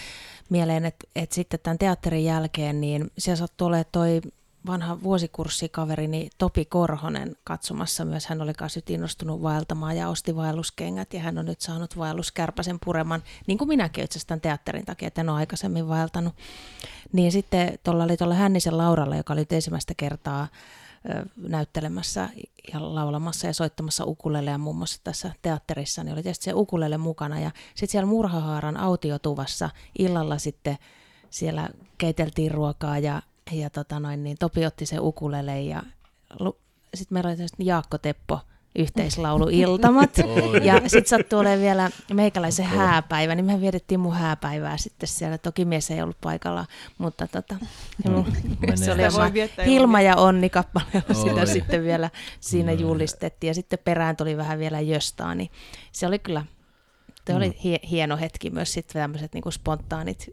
Speaker 4: mieleen, että, että sitten tämän teatterin jälkeen, niin siellä sattuu olemaan toi vanha vuosikurssikaveri Topi Korhonen katsomassa myös. Hän oli kanssa nyt innostunut vaeltamaan ja osti vaelluskengät ja hän on nyt saanut vaelluskärpäsen pureman, niin kuin minäkin itse asiassa tämän teatterin takia, että en ole aikaisemmin vaeltanut. Niin sitten tuolla oli tuolla Hännisen Lauralla, joka oli nyt ensimmäistä kertaa näyttelemässä ja laulamassa ja soittamassa ukuleleja muun muassa tässä teatterissa, niin oli tietysti se ukulele mukana. Ja sitten siellä Murhahaaran autiotuvassa illalla sitten siellä keiteltiin ruokaa ja, ja tota noin, niin Topi otti se ukulele ja sitten meillä oli Jaakko Teppo yhteislaulu Iltamat. (laughs) ja sitten sattui olemaan vielä meikäläisen hääpäivä, niin me vietettiin mun hääpäivää sitten siellä. Toki mies ei ollut paikalla, mutta tota, Menee. se oli oma Hilma ja Onni kappaleella sitä Oi. sitten vielä siinä No. julistettiin. Ja sitten perään tuli vähän vielä Jöstaa, niin se oli kyllä, se Mm. oli hie- hieno hetki myös sitten tämmöiset niinku spontaanit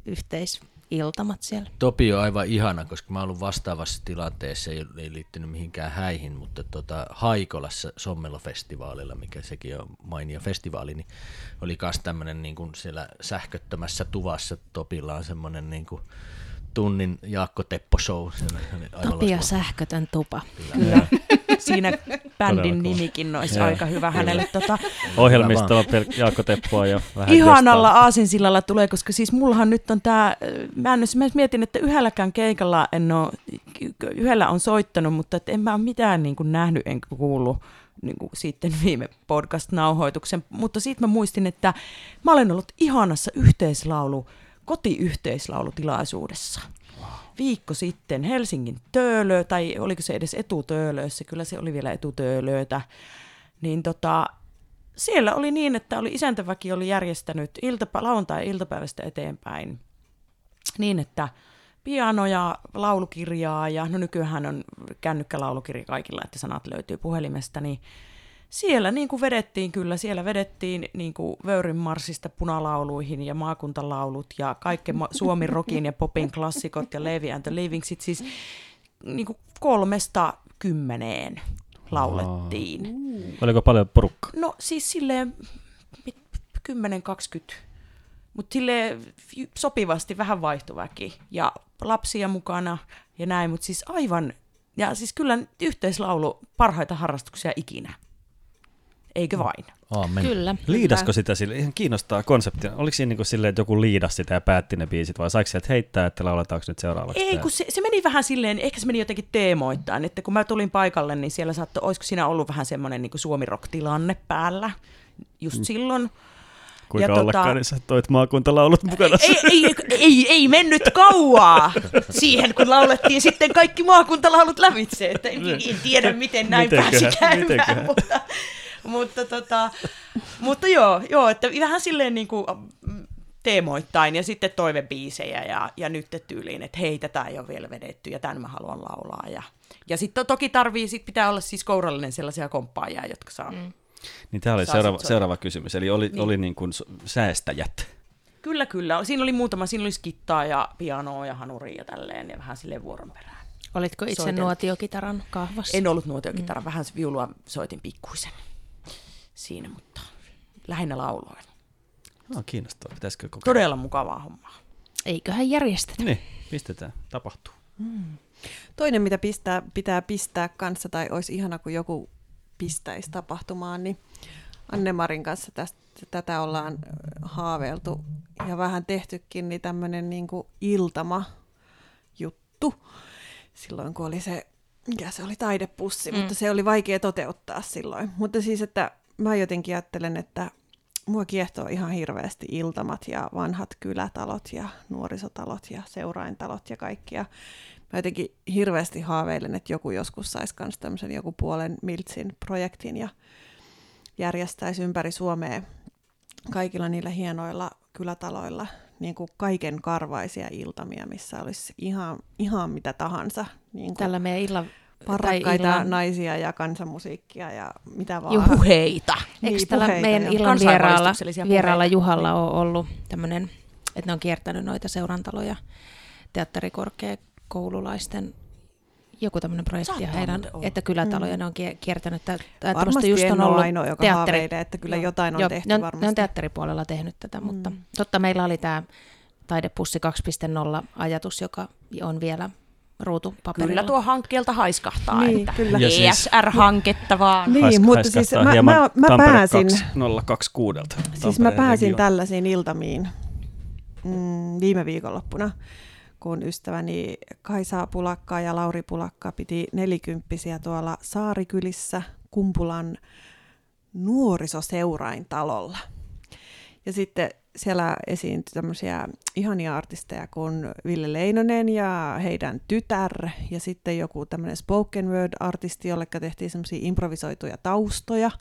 Speaker 4: yhteisiltamat siellä.
Speaker 3: Topi on aivan ihana, koska mä oon ollut vastaavassa tilanteessa, ei, ei liittynyt mihinkään häihin, mutta tota, Haikolassa Sommelo-festivaalilla, mikä sekin on mainio festivaali, niin oli myös tämmöinen niin kuin siellä sähköttömässä tuvassa Topilla on semmoinen niin kuin tunnin Jaakko Teppo show. Loistava.
Speaker 4: sähkötön tupa. Kyllä.
Speaker 7: (laughs) Siinä bändin nimikin olisi Joo. aika hyvä hänelle. Tota,
Speaker 3: Ohjelmistoa
Speaker 2: pel- Jaakko Teppoa ja vähän ihanalla
Speaker 7: jostain. aasinsillalla tulee, koska siis mullahan nyt on tämä, mä, en, mä mietin, että yhdelläkään keikalla en ole, yhdellä on soittanut, mutta et en mä ole mitään niin kuin nähnyt enkä kuullut niin kuin sitten viime podcast-nauhoituksen, mutta siitä mä muistin, että mä olen ollut ihanassa yhteislaulu, kotiyhteislaulutilaisuudessa. Viikko sitten Helsingin Töölö, tai oliko se edes etutöölössä, kyllä se oli vielä etutöölöitä, niin tota, siellä oli niin, että oli isäntäväki oli järjestänyt iltapä, lauantai-iltapäivästä eteenpäin niin, että piano ja laulukirjaa, ja no nykyään on kännykkälaulukirja kaikilla, että sanat löytyy puhelimesta, niin siellä niin kuin vedettiin kyllä, siellä vedettiin niin kuin Vöyrin marssista punalauluihin ja maakuntalaulut ja kaikki Suomi Rockin ja popin klassikot ja Levi and the Livingsit, siis niin kuin kolmesta kymmeneen laulettiin.
Speaker 2: Oliko paljon porukkaa?
Speaker 7: No siis silleen mit- 10-20, mutta silleen y- sopivasti vähän vaihtuväki ja lapsia mukana ja näin, mutta siis aivan, ja siis kyllä yhteislaulu parhaita harrastuksia ikinä. Eikö vain?
Speaker 3: Aamen. Kyllä.
Speaker 2: Liidasko sitä sille? Ihan kiinnostaa konseptia. Oliko siinä niin silleen, että joku liidas sitä ja päätti ne biisit, vai saiko sieltä heittää, että lauletaanko nyt seuraavaksi? Ei, kun
Speaker 7: se, se meni vähän silleen, ehkä se meni jotenkin teemoittain, että kun mä tulin paikalle, niin siellä saattoi, olisiko siinä ollut vähän semmoinen niin suomi-rock-tilanne päällä just Mm. silloin.
Speaker 2: Kuinka ja tota- ollakaan, niin sä toit maakuntalaulut mukana. ei, ei,
Speaker 7: ei, ei mennyt kauaa siihen, kun laulettiin sitten kaikki maakuntalaulut lävitse. Että en, en tiedä, miten näin Mitenköhän, pääsi käymään, mitenköhän. mutta, mutta, tota, mutta joo, joo, että vähän silleen niin kuin mm, teemoittain ja sitten toivebiisejä ja, ja nyt tyyliin, että hei, tätä ei ole vielä vedetty ja tämän mä haluan laulaa. Ja, ja sitten toki tarvii, sit pitää olla siis kourallinen sellaisia komppaajia, jotka saa. Mm.
Speaker 2: Niin tämä oli seuraava, seuraava kysymys. Eli oli, Niin. oli niin kuin säästäjät.
Speaker 7: Kyllä, kyllä. Siinä oli muutama, siinä oli skittaa ja pianoa ja hanuria ja tälleen ja vähän silleen vuoron perään.
Speaker 4: Olitko itse Soitin. nuotiokitaran kahvassa?
Speaker 7: En ollut nuotiokitara, mm. vähän viulua soitin pikkuisen siinä, mutta lähinnä lauloin.
Speaker 2: No, kiinnostavaa. Pitäisikö kokeilla?
Speaker 7: Todella mukavaa hommaa.
Speaker 4: Eiköhän järjestetä.
Speaker 2: Niin, pistetään. Tapahtuu.
Speaker 1: Toinen, mitä pistää, pitää pistää kanssa, tai olisi ihana, kun joku pistäisi tapahtumaan, niin Annemarin kanssa tästä, tätä ollaan haaveiltu ja vähän tehtykin, niin tämmöinen niin iltama-juttu. Silloin, kun oli se, mikä se oli, taidepussi, mm. mutta se oli vaikea toteuttaa silloin. Mutta siis, että mä jotenkin ajattelen, että mua kiehtoo ihan hirveästi iltamat ja vanhat kylätalot ja nuorisotalot ja seuraintalot ja kaikki. Ja mä jotenkin hirveästi haaveilen, että joku joskus saisi myös tämmöisen joku puolen miltsin projektin ja järjestäisi ympäri Suomea kaikilla niillä hienoilla kylätaloilla niin kuin kaiken karvaisia iltamia, missä olisi ihan, ihan mitä tahansa. Niin kuin Tällä
Speaker 4: meidän illan... parrakkaita illan-
Speaker 1: naisia ja kansanmusiikkia ja mitä vaan.
Speaker 7: Juheita.
Speaker 4: Eikö Niin, tällä meidän illan vieraalla, vieraalla. Juhalla on ollut tämmöinen, että ne on kiertänyt noita seurantaloja teatterikorkeakoululaisten joku tämmöinen projekti ja Saattaa heidän, olla. että kylätaloja mm. ne on kie- kiertänyt. Tä, Varmasti just on ollut ainoa, joka teatteri, haaveilee,
Speaker 1: että kyllä Joo. jotain on Joo, tehty ne on, varmasti. Ne on
Speaker 4: teatteripuolella tehnyt tätä, mutta Mm. totta meillä oli tämä taidepussi 2.0 ajatus, joka on vielä ruutupaperilla. Kyllä tuo
Speaker 7: hankkeelta haiskahtaa, Niin, että kyllä. Ja siis- ESR-hanketta vaan.
Speaker 1: Niin, Hais- mutta siis mä, mä, mä Tampere pääsin,
Speaker 2: 2026. siis mä pääsin
Speaker 1: tällaisiin iltamiin mm, viime viikonloppuna, kun ystäväni Kaisa Pulakka ja Lauri Pulakka piti nelikymppisiä tuolla Saarikylissä Kumpulan nuorisoseurain talolla. Ja sitten siellä esiintyi tämmöisiä ihania artisteja kuin Ville Leinonen ja heidän tytär ja sitten joku tämmöinen spoken word-artisti, jolle tehtiin semmoisia improvisoituja taustoja.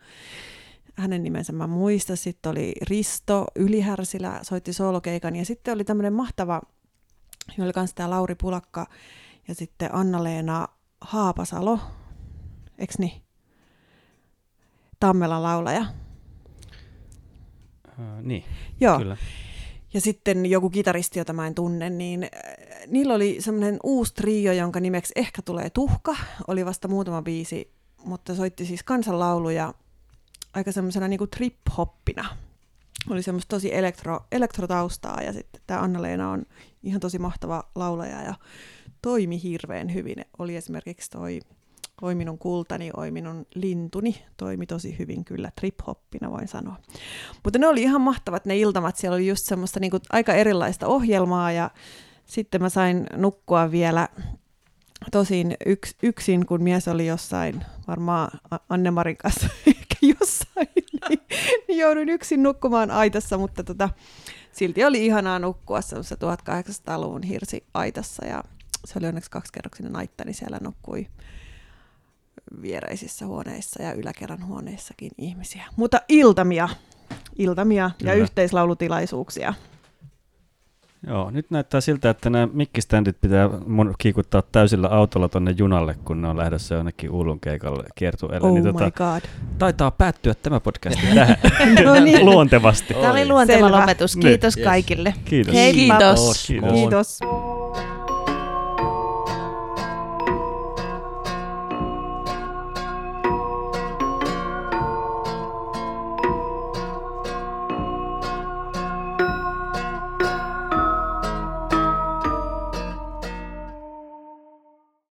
Speaker 1: Hänen nimensä mä muistan. Sitten oli Risto Ylihärsilä, soitti soolokeikan ja sitten oli tämmöinen mahtava, jolla kanssa tämä Lauri Pulakka ja sitten Anna-Leena Haapasalo, eks niin? Tammelan laulaja.
Speaker 2: Uh, niin, Joo. kyllä.
Speaker 1: Ja sitten joku kitaristi, jota mä en tunne, niin äh, niillä oli semmoinen uusi trio, jonka nimeksi Ehkä tulee tuhka. Oli vasta muutama biisi, mutta soitti siis kansanlauluja aika semmoisena niin trip-hoppina. oli semmoista tosi elektro, elektrotaustaa ja sitten tämä Anna-Leena on ihan tosi mahtava laulaja ja toimi hirveän hyvin. Oli esimerkiksi toi Oi minun kultani, oi minun lintuni, toimi tosi hyvin kyllä trip-hoppina voin sanoa. Mutta ne oli ihan mahtavat ne iltamat, siellä oli just semmoista niin kuin aika erilaista ohjelmaa ja sitten mä sain nukkua vielä tosin yks, yksin, kun mies oli jossain, varmaan Annemarin kanssa (laughs) ehkä jossain, niin, niin joudun yksin nukkumaan aitassa, mutta tota, silti oli ihanaa nukkua semmoisessa 1800-luvun hirsi-aitassa ja se oli onneksi kaksikerroksinen aitta, niin siellä nukkui viereisissä huoneissa ja yläkerran huoneissakin ihmisiä. Mutta iltamia, iltamia Kyllä. ja yhteislaulutilaisuuksia.
Speaker 2: Joo, nyt näyttää siltä, että nämä mikkiständit pitää mun kiikuttaa täysillä autolla tonne junalle, kun ne on lähdössä jonnekin Uulun keikalle kiertueelle. Oh niin my tota, god. Taitaa päättyä tämä podcast tähän (laughs) no niin. (laughs) luontevasti.
Speaker 1: Tämä oli luonteva Selvä.
Speaker 4: lopetus. Kiitos niin. kaikille. Kiitos. Hei, Kiitos. Kiitos.
Speaker 1: Kiitos.